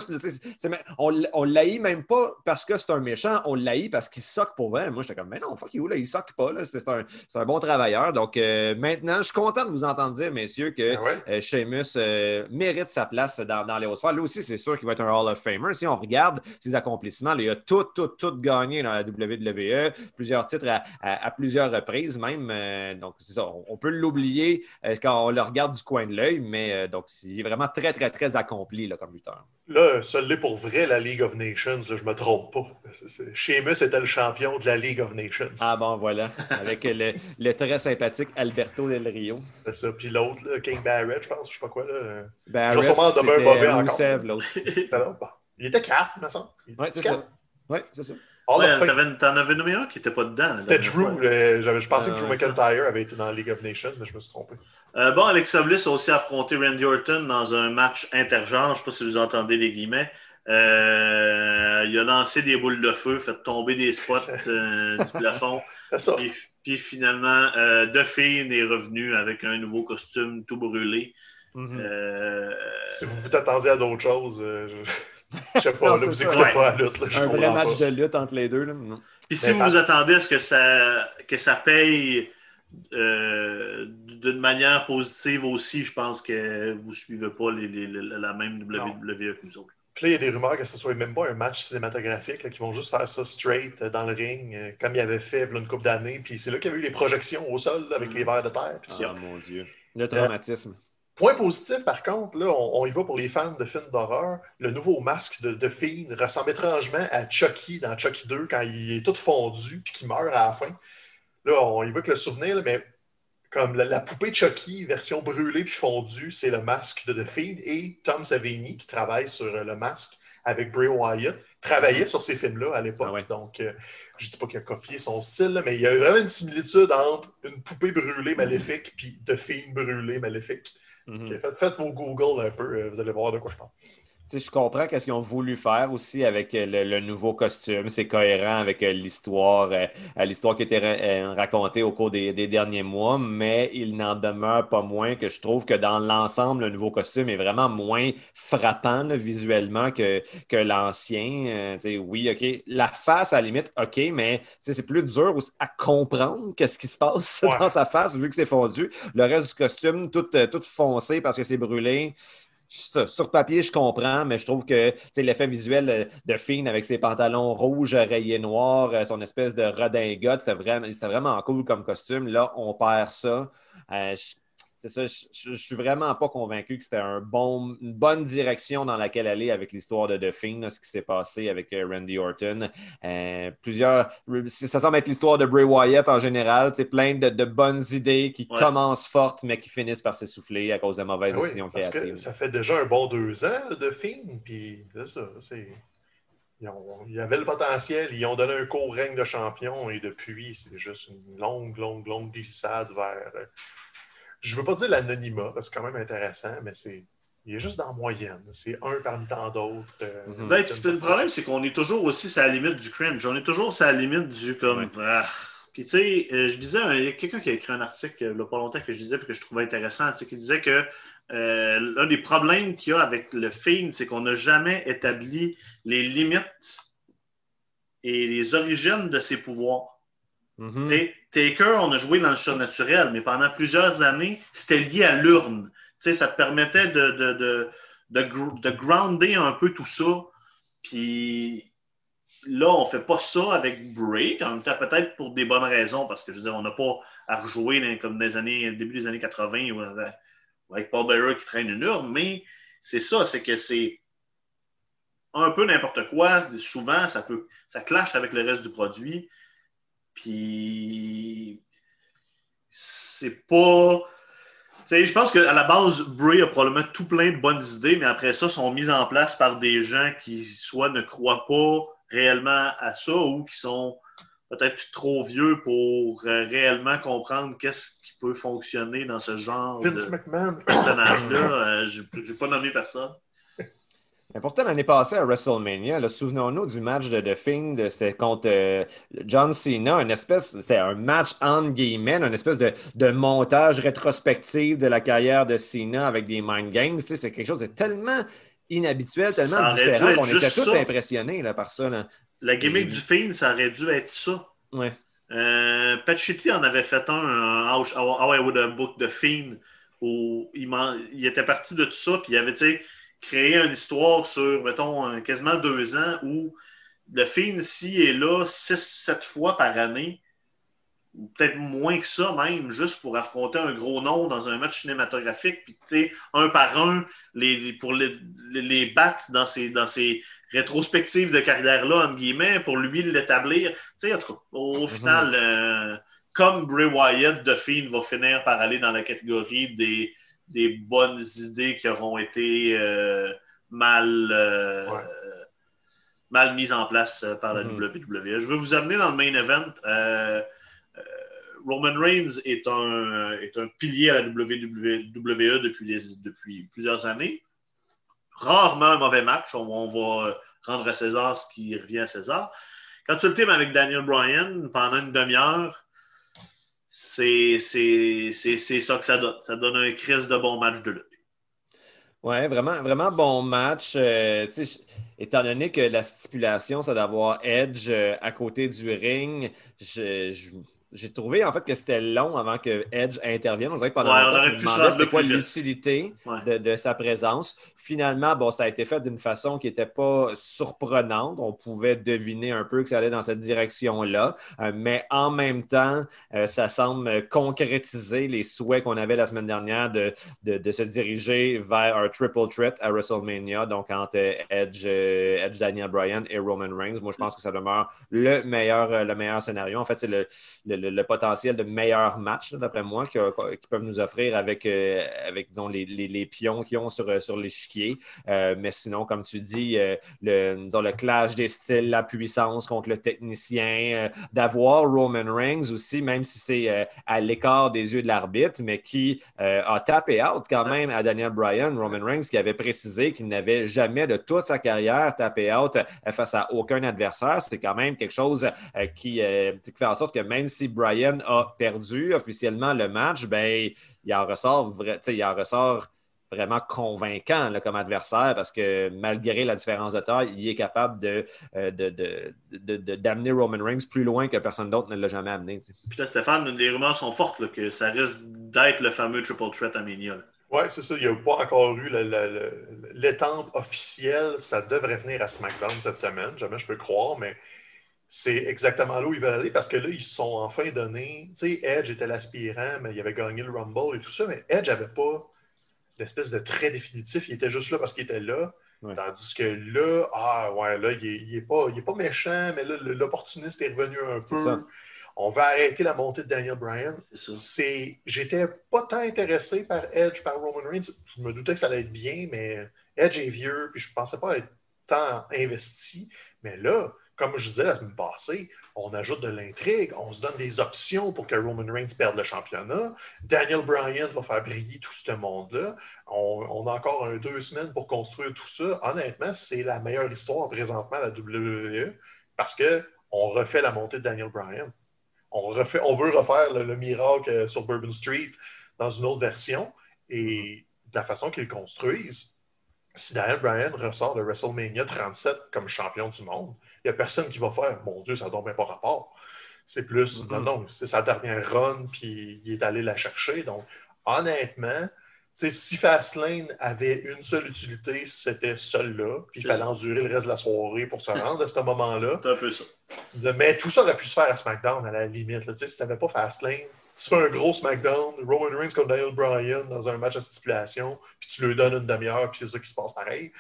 on, on l'haït même pas parce que c'est un méchant, on l'haït parce qu'il soque pour vrai. Moi, j'étais comme, mais non, fuck you, là, il soque pas, là, c'est un, c'est un bon travailleur. Donc, euh, maintenant, je suis content de vous entendre dire, messieurs, que Ah ouais? euh, Sheamus euh, mérite sa place dans, dans les. Lui aussi, c'est sûr qu'il va être un Hall of Famer. Si on regarde ses accomplissements, là, il a tout, tout, tout gagné dans la WWE, plusieurs titres à, à- à plusieurs reprises même. Donc, c'est ça. On, on peut l'oublier quand on le regarde du coin de l'œil, mais donc, il est vraiment très, très, très accompli là, comme lutteur. Là, seul l'est pour vrai, la League of Nations, là, je me trompe pas. Sheamus était le champion de la League of Nations. Ah bon, voilà. Avec le, le très sympathique Alberto Del Rio. C'est ça. Puis l'autre, King Barrett, je pense, je sais pas quoi. Là. Ben, Je vais sûrement demeurer mauvais encore. L'autre. Il était 4, me semble. Oui, c'est ça. Oui, c'est ça. Hall Ouais, of Fame. t'avais- T'en avais nommé un qui n'était pas dedans. C'était Drew. je pensais Ah, que Drew ouais, ça. McIntyre avait été dans la League of Nations, mais je me suis trompé. Euh, bon, Alexa Bliss a aussi affronté Randy Orton dans un match intergenre. Je ne sais pas si vous entendez les guillemets. Euh, il a lancé des boules de feu, fait tomber des spots (laughs) euh, du plafond. Ça. Puis, puis finalement, Fiend est revenu avec un nouveau costume tout brûlé. Mhm. Euh, Si vous vous attendiez à d'autres choses, je- Je sais pas, Non, là, vous écoutez Ouais. pas la lutte. Là, je Un vrai match pas. de lutte entre les deux. Là. Non. Puis si vous vous attendez à ce que ça, que ça paye euh, d'une manière positive aussi, je pense que vous ne suivez pas les- les- les- la même WWE que nous autres. Puis là, il y a des rumeurs que ce soit même pas un match cinématographique, là, qu'ils vont juste faire ça straight euh, dans le ring, euh, comme il avait fait il y a une couple d'années. Puis c'est là qu'il y avait eu les projections au sol là, avec les vers de terre. puis. Ah, mon Dieu. Le traumatisme. Point positif, par contre, là, on, on y va pour les fans de films d'horreur. Le nouveau masque de, de Fiend ressemble étrangement à Chucky dans Chucky 2 quand il est tout fondu puis qu'il meurt à la fin. Là, on y va avec le souvenir, là, mais comme la, la poupée Chucky, version brûlée puis fondue, c'est le masque de The Fiend. Et Tom Savini, qui travaille sur euh, le masque avec Bray Wyatt, travaillait sur ces films-là à l'époque. Ah ouais. Donc, euh, je dis pas qu'il a copié son style, là, mais il y a vraiment une similitude entre une poupée brûlée maléfique puis The Fiend brûlé maléfique. Mhm. Faites, faites vos Google un peu, euh, vous allez voir de quoi je parle. Je comprends qu'est-ce qu'ils ont voulu faire aussi avec euh, le, le nouveau costume. C'est cohérent avec euh, l'histoire, euh, l'histoire qui ra- euh, racontée au cours des, des derniers mois, mais il n'en demeure pas moins que je trouve que dans l'ensemble, le nouveau costume est vraiment moins frappant là, visuellement que, que l'ancien. Euh, tu sais, oui, OK. La face, à la limite, OK, mais c'est plus dur à comprendre qu'est-ce qui se passe (laughs) Ouais. dans sa face vu que c'est fondu. Le reste du costume, tout, tout foncé parce que c'est brûlé. Sur papier, je comprends, mais je trouve que l'effet visuel de Fiend avec ses pantalons rouges rayés noirs, euh, son espèce de redingote, c'est vraiment, vraiment cool comme costume. Là, on perd ça. Euh, c'est ça, je, je suis vraiment pas convaincu que c'était un bon, une bonne direction dans laquelle aller avec l'histoire de The Fiend, là, ce qui s'est passé avec euh, Randy Orton. Euh, plusieurs, ça semble être l'histoire de Bray Wyatt en général, c'est plein de, de bonnes idées qui Ouais. commencent fortes, mais qui finissent par s'essouffler à cause de mauvaises Ah oui, décisions parce que créatives. ça fait déjà un bon deux ans de puis c'est ça, c'est... Ils, ont- ils avaient le potentiel, ils ont donné un court règne de champion, et depuis, c'est juste une longue, longue, longue glissade vers... Je veux pas dire l'anonymat, parce que c'est quand même intéressant, mais c'est... Il est juste dans la moyenne. C'est un parmi tant d'autres. euh, Mhm. Ben, puis le problème, c'est qu'on est toujours aussi sur la limite du cringe. On est toujours sur la limite du comme. Ouais. Ah. Puis tu sais, euh, je disais, il y a quelqu'un qui a écrit un article il n'y a pas longtemps que je disais et que je trouvais intéressant, tu sais, qui disait que euh, l'un des problèmes qu'il y a avec le Fiend, c'est qu'on n'a jamais établi les limites et les origines de ses pouvoirs. Mhm. Sais, Taker, on a joué dans le surnaturel, mais pendant plusieurs années, c'était lié à l'urne. Ça permettait de, de, de, de, gr- de grounder un peu tout ça. Puis là, on fait pas ça avec Bray, en même temps, peut-être pour des bonnes raisons, parce que je veux on n'a pas à rejouer comme des années, début des années 80 ou, euh, ou avec Paul Bearer qui traîne une urne, mais c'est ça, c'est que c'est un peu n'importe quoi. Souvent, ça peut ça clash avec le reste du produit. Puis c'est pas. Je pense qu'à la base, Bray a probablement tout plein de bonnes idées, mais après ça, sont mises en place par des gens qui soit ne croient pas réellement à ça ou qui sont peut-être trop vieux pour euh, réellement comprendre qu'est-ce qui peut fonctionner dans ce genre Vince de McMahon. personnage-là. Euh, je n'ai pas nommé personne. Mais pourtant, l'année passée à WrestleMania, souvenons-nous du match de The Fiend, c'était contre euh, John Cena, une espèce, c'était un match entre guillemets, une espèce de, de montage rétrospectif de la carrière de Cena avec des mind games. C'est quelque chose de tellement inhabituel, tellement Ça différent qu'on était tous ça. impressionnés là, par ça. là. La gimmick du film, ça aurait dû être ça. Ouais. Euh, en avait fait un, un How, How- I Would Have Booked the Fiend, où il était parti de tout ça, puis il avait tu sais, créé une histoire sur, mettons, quasiment deux ans, où le Fiend, s'il est là six, sept fois par année, ou peut-être moins que ça même, juste pour affronter un gros nom dans un match cinématographique, puis tu sais, un par un, les, pour les, les, battre dans ces, dans ces rétrospectives de carrière-là, entre guillemets, pour lui l'établir. Tu sais, en tout cas, au final, euh, comme Bray Wyatt, The Fiend va finir par aller dans la catégorie des, des bonnes idées qui auront été euh, mal, euh, Ouais. mal mises en place euh, par la Mhm. WWE. Je vais vous amener dans le main event. Euh, euh, Roman Reigns est un, est un pilier à la WWE depuis, les- depuis plusieurs années. Rarement un mauvais match. On, on va rendre à César ce qui revient à César. Quand tu le teams avec Daniel Bryan pendant une demi-heure, c'est ça que ça donne. Ça donne un crise de bon match de lutte. Ouais, vraiment, vraiment bon match. Euh, étant donné que la stipulation, c'est d'avoir Edge euh, à côté du ring, je j'ai trouvé en fait que c'était long avant que Edge intervienne. On dirait que pendant Ouais, on aurait pu se c'était quoi l'utilité Ouais. de, de sa présence. Finalement, bon, ça a été fait d'une façon qui n'était pas surprenante. On pouvait deviner un peu que ça allait dans cette direction-là. Euh, mais en même temps, euh, ça semble concrétiser les souhaits qu'on avait la semaine dernière de, de, de se diriger vers un triple threat à WrestleMania, donc entre Edge, euh, Edge Daniel Bryan et Roman Reigns. Moi, je pense que ça demeure le meilleur, le meilleur scénario. En fait, c'est le, le, le- le potentiel de meilleur match, là, d'après moi, qu'ils peuvent nous offrir avec, euh, avec disons, les, les, les pions qu'ils ont sur, sur l'échiquier. Euh, mais sinon, comme tu dis, euh, le, disons, le clash des styles, la puissance contre le technicien, d'avoir Roman Reigns aussi, même si c'est à l'écart des yeux de l'arbitre, mais qui a tapé out quand même à Daniel Bryan, Roman Reigns, qui avait précisé qu'il n'avait jamais de toute sa carrière tapé out face à aucun adversaire. C'est quand même quelque chose qui, qui fait en sorte que même si Bryan a perdu officiellement le match, ben, il en ressort, il en ressort vraiment convaincant là, comme adversaire parce que malgré la différence de taille, il est capable de, euh, de- de- de- de- d'amener Roman Reigns plus loin que personne d'autre ne l'a jamais amené. Puis là, Stéphane, les rumeurs sont fortes là, que ça risque d'être le fameux triple threat à Mania. Oui, c'est ça. Il n'y a pas encore eu l'étampe officielle. Ça devrait venir à SmackDown cette semaine. Jamais je peux croire, mais c'est exactement là où ils veulent aller parce que là, ils se sont enfin donnés. Tu sais, Edge était l'aspirant, mais il avait gagné le Rumble et tout ça, mais Edge n'avait pas l'espèce de trait définitif. Il était juste là parce qu'il était là. Ouais. Tandis que là, ah ouais, là, il n'est il est pas, il est pas méchant, mais là, l'opportuniste est revenu un ça. peu. On va arrêter la montée de Daniel Bryan c'est j'étais pas tant intéressé par Edge par Roman Reigns je me doutais que ça allait être bien mais Edge est vieux puis je pensais pas être tant investi mais là comme je disais la semaine passée on ajoute de l'intrigue on se donne des options pour que Roman Reigns perde le championnat. Daniel Bryan va faire briller tout ce monde là on, a encore deux semaines pour construire tout ça. Honnêtement c'est la meilleure histoire présentement à la WWE parce que on refait la montée de Daniel Bryan. On, veut refaire le, le miracle sur Bourbon Street dans une autre version. Et de la façon qu'ils construisent, si Daniel Bryan ressort de WrestleMania 37 comme champion du monde, il n'y a personne qui va faire Mon Dieu, ça même pas rapport. C'est plus, non, non, c'est sa dernière run, puis il est allé la chercher. Donc, honnêtement, si Fastlane avait une seule utilité, c'était celle-là, puis il fallait ça. endurer le reste de la soirée pour se rendre à ce moment-là. C'est un peu ça. Mais tout ça aurait pu se faire à SmackDown à la limite. là. Si tu n'avais pas Fastlane, tu fais un gros SmackDown, Roman Reigns contre Daniel Bryan dans un match à stipulation, puis tu lui donnes une demi-heure, puis c'est ça qui se passe pareil.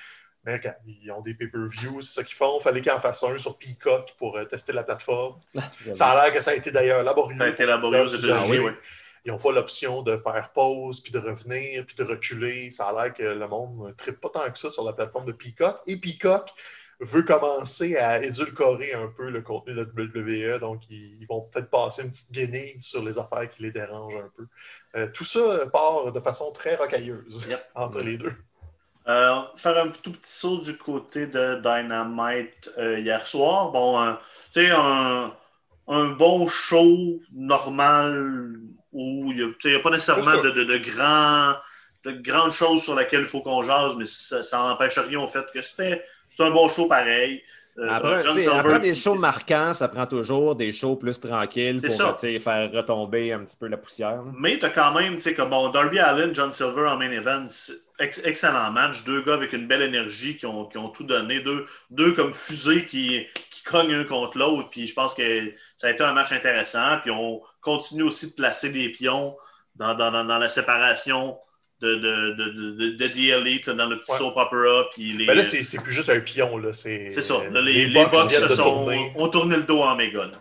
Mais quand ils ont des pay-per-views, c'est ça qu'ils font. Il fallait qu'ils en fassent un sur Peacock pour euh, tester la plateforme. Ça a l'air que ça a été d'ailleurs laborieux. Ça a été laborieux ah oui. oui. Ils n'ont pas l'option de faire pause, puis de revenir, puis de reculer. Ça a l'air que le monde ne tripe pas tant que ça sur la plateforme de Peacock. Et Peacock veut commencer à édulcorer un peu le contenu de WWE. Donc, ils, vont peut-être passer une petite guenille sur les affaires qui les dérangent un peu. Euh, tout ça part de façon très rocailleuse Yep. entre les deux. Euh, faire un tout petit saut du côté de Dynamite euh, hier soir. Bon, tu sais, un, un bon show normal où il n'y a, pas nécessairement de, de, de grands- de grandes choses sur lesquelles il faut qu'on jase, mais ça n'empêche rien au fait que c'était c'est un bon show pareil. Euh, Après, des shows marquants, ça prend toujours des shows plus tranquilles pour faire retomber un petit peu la poussière. là. Mais tu as quand même, tu sais, comme bon, Darby Allen, John Silver en main event, ex- excellent match. Deux gars avec une belle énergie qui ont, qui ont tout donné. Deux, deux comme fusées qui, qui cognent un contre l'autre. Puis je pense que ça a été un match intéressant. Puis on continue aussi de placer des pions dans, dans, dans, dans la séparation de, de, de, de, de The Elite, là, dans le petit Ouais. soap opera. Puis les, Mais là, c'est c'est plus juste un pion. là. C'est c'est ça. Là, les les, les viennent se de sont, tourner. ont tourné le dos en méga. là.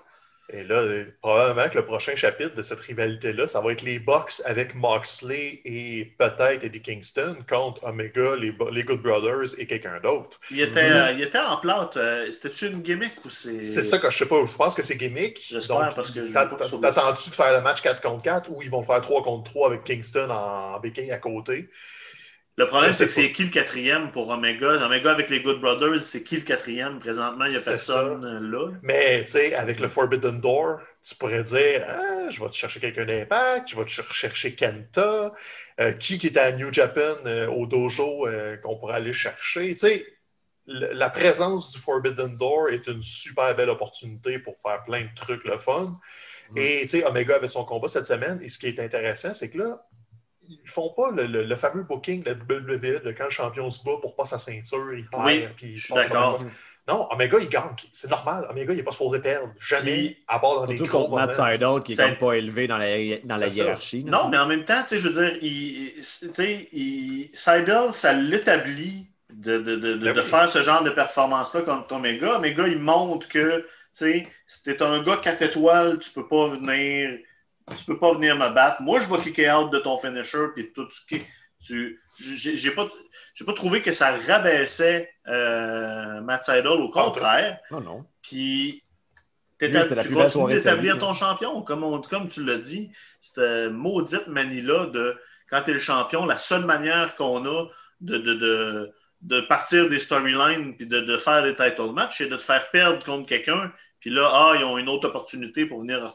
Et là, euh, probablement que le prochain chapitre de cette rivalité-là, ça va être les Bucks avec Moxley et peut-être Eddie Kingston contre Omega, les, Good Brothers et quelqu'un d'autre. Il était, Mhm. euh, il était en plate. euh, C'était-tu une gimmick ou c'est. C'est ça que je sais pas. Je pense que c'est gimmick. J'espère, parce que je T'attends-tu de faire le match 4 contre 4 ou ils vont le faire 3 contre 3 avec Kingston en béquille à côté? Le problème, c'est que c'est qui le quatrième pour Omega? Omega avec les Good Brothers, c'est qui le quatrième? Présentement, il n'y a personne euh, là. Mais, tu sais, avec le Forbidden Door, tu pourrais dire ah, je vais te chercher quelqu'un d'impact, je vais te cher- chercher Kenta, euh, qui qui était à New Japan euh, au dojo euh, qu'on pourrait aller chercher. Tu sais, la présence du Forbidden Door est une super belle opportunité pour faire plein de trucs le fun. Et tu sais, Omega avait son combat cette semaine. Et ce qui est intéressant, c'est que là, ils font pas le, le- le fameux booking de la WWE de quand le champion se bat pour pas sa ceinture, il perd, Oui, puis je se suis passe pas d'accord. Non, Omega, il gagne. C'est normal. Omega, il n'est pas supposé perdre. Jamais, Puis- à part dans les gros contre Matt. Seidel, qui est Ça- comme pas élevé dans la, dans la hiérarchie. Non, tu mais en même temps, tu sais, je veux dire, il, tu sais, il- Seidel, ça l'établit de, de, de, de- Ben de oui. faire ce genre de performance-là contre Omega. Omega, il montre que, tu sais, si t'es un gars 4 étoiles, tu peux pas venir, tu peux pas venir me battre. Moi, je vais kicker out de ton finisher, puis tout ce qui, tu, j'ai pas, j'ai pas trouvé que ça rabaissait euh, Matt Seidel, au contraire. Non, non. Puis, tu sa d'établir ton champion, comme, on- comme tu l'as dit. Cette maudite manie-là de quand tu es le champion, la seule manière qu'on a de, de, de, de partir des storylines puis de, de faire des title matchs, c'est de te faire perdre contre quelqu'un. Puis là, ah, ils ont une autre opportunité pour venir.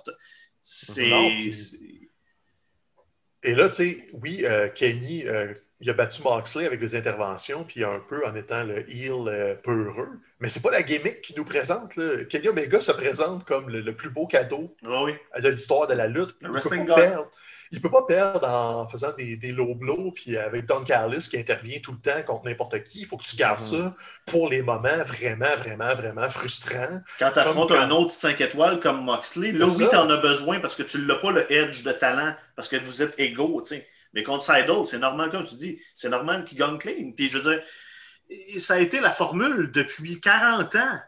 C'est. Et là, tu sais, oui, euh, Kenny, euh, il a battu Moxley avec des interventions, puis un peu en étant le heel euh, peureux. Mais c'est pas la gimmick qui nous présente. Là. Kenny Omega se présente comme le, le plus beau cadeau Ah oui. de l'histoire de la lutte. Le wrestling god. Il peut pas perdre en faisant des, des low blows, puis avec Don Callis qui intervient tout le temps contre n'importe qui. Il faut que tu gardes Mhm. ça pour les moments vraiment, vraiment, vraiment frustrants. Quand tu affrontes un autre 5 étoiles comme Moxley, là, oui, tu en as besoin parce que tu n'as pas le edge de talent, parce que vous êtes égaux, tu sais. Mais contre Seidel, c'est normal, comme tu dis, c'est normal qu'il gagne clean. Puis je veux dire, ça a été la formule depuis 40 ans.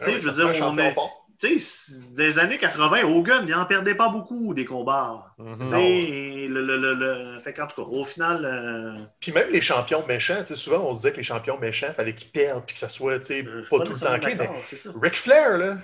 Ah oui, je veux dire, on est- fort. Tu sais, dans les années 80, Hogan, il n'en perdait pas beaucoup des combats. Tu sais, le, le, le, le- Fait qu'en tout cas, au final, euh, Puis même les champions méchants, tu sais, souvent on disait que les champions méchants, il fallait qu'ils perdent, puis que ça soit tu sais, je suis pas tout le temps clé. Mais d'accord, c'est ça. Ric Flair, là,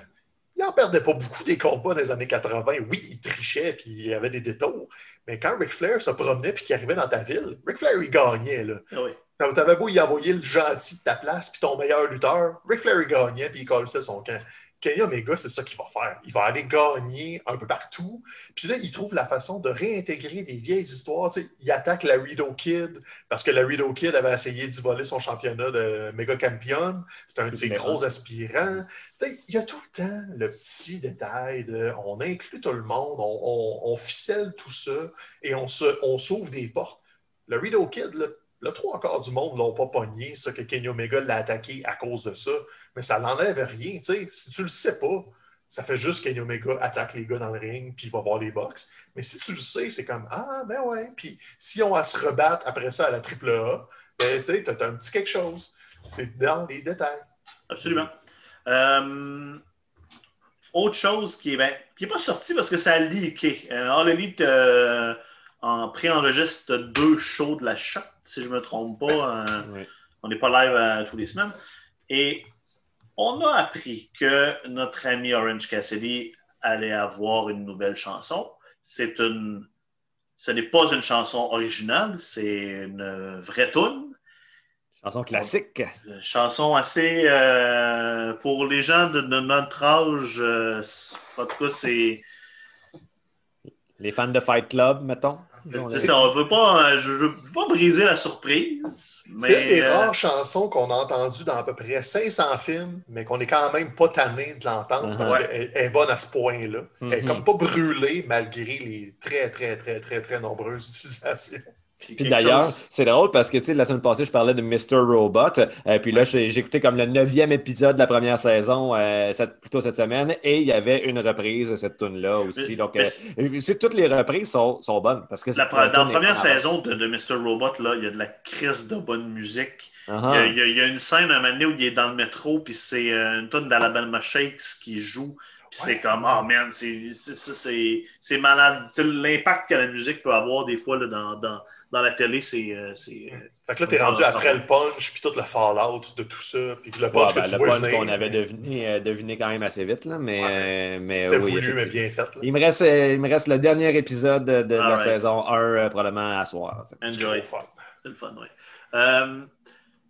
il en perdait pas beaucoup des combats dans les années 80. Oui, il trichait, puis il y avait des détours. Mais quand Ric Flair se promenait, puis qu'il arrivait dans ta ville, Ric Flair, il gagnait. Là. Ah oui. T'avais beau y envoyer le gentil de ta place, puis ton meilleur lutteur, Ric Flair, il gagnait, puis il collait son camp. Kenny Omega, c'est ça qu'il va faire. Il va aller gagner un peu partout. Puis là, il trouve la façon de réintégrer des vieilles histoires. Tu sais, il attaque la Rido Kid parce que la Rido Kid avait essayé d'y voler son championnat de méga champion. C'était un de ses gros aspirants. Tu sais, il y a tout le temps le petit détail de on inclut tout le monde, on, on- on ficelle tout ça et on, s'ouvre des portes. Le Rido Kid, là, le trois quarts du monde ne l'ont pas pogné, ça, que Kenny Omega l'a attaqué à cause de ça. Mais ça n'enlève rien. Si tu le sais pas, ça fait juste Kenny Omega attaque les gars dans le ring, puis il va voir les box. Mais si tu le sais, c'est comme Ah, ben ouais. Puis si on à se rebattre après ça à la AAA, ben tu sais, t'as un petit quelque chose. C'est dans les détails. Absolument. Euh, autre chose qui est, ben, qui est pas sorti parce que ça a leaké. Euh, All euh, en pré-enregistre deux shows de la shot, si je ne me trompe pas. Euh, Oui. on n'est pas live euh, tous les semaines. Et on a appris que notre ami Orange Cassidy allait avoir une nouvelle chanson. C'est une. Ce n'est pas une chanson originale, c'est une vraie tune. Chanson classique. Une chanson assez. euh, pour les gens de, de notre âge, en tout cas, c'est. Les fans de Fight Club, mettons. Disons-le. C'est ça, on veut pas, euh, je ne veux pas briser la surprise. C'est une Mais, des euh, rares chansons qu'on a entendues dans à peu près 500 films, mais qu'on est quand même pas tanné de l'entendre parce Ouais. qu'elle elle est bonne à ce point-là. Elle est Mhm. comme pas brûlée malgré les très, très, très, très, très nombreuses (laughs) utilisations. Puis d'ailleurs, chose- c'est drôle parce que tu sais, la semaine passée, je parlais de Mr. Robot. euh, puis là, j'ai écouté comme le neuvième épisode de la première saison, euh, cette- plutôt cette semaine, et il y avait une reprise de cette tune-là aussi. Mais- Donc, mais- euh, c'est- toutes les reprises sont, sont bonnes. Parce que La, la dans la tune première saison de, de Mr. Robot, là, il y a de la crise de bonne musique. Ah, Il, y a, il y a- il y a une scène un moment donné où il est dans le métro, puis c'est euh, une tonne d'Alabama Shakes qui joue. Puis c'est comme, oh man, c'est- malade. L'impact que la musique peut avoir des fois là, dans, dans, dans la télé, c'est. euh, c'est, euh, Fait que là, t'es rendu après le punch, puis tout le fallout de tout ça, puis le Ouais, punch ben, que tu le punch qu'on avait deviné, euh, deviné quand même assez vite, là, mais, Ouais. euh, mais C'était oui, voulu, mais bien fait. là. Il me, reste, euh, il me reste le dernier épisode de, de la saison 1, euh, probablement à soir. enjoy. trop fun. C'est le fun, oui. Euh,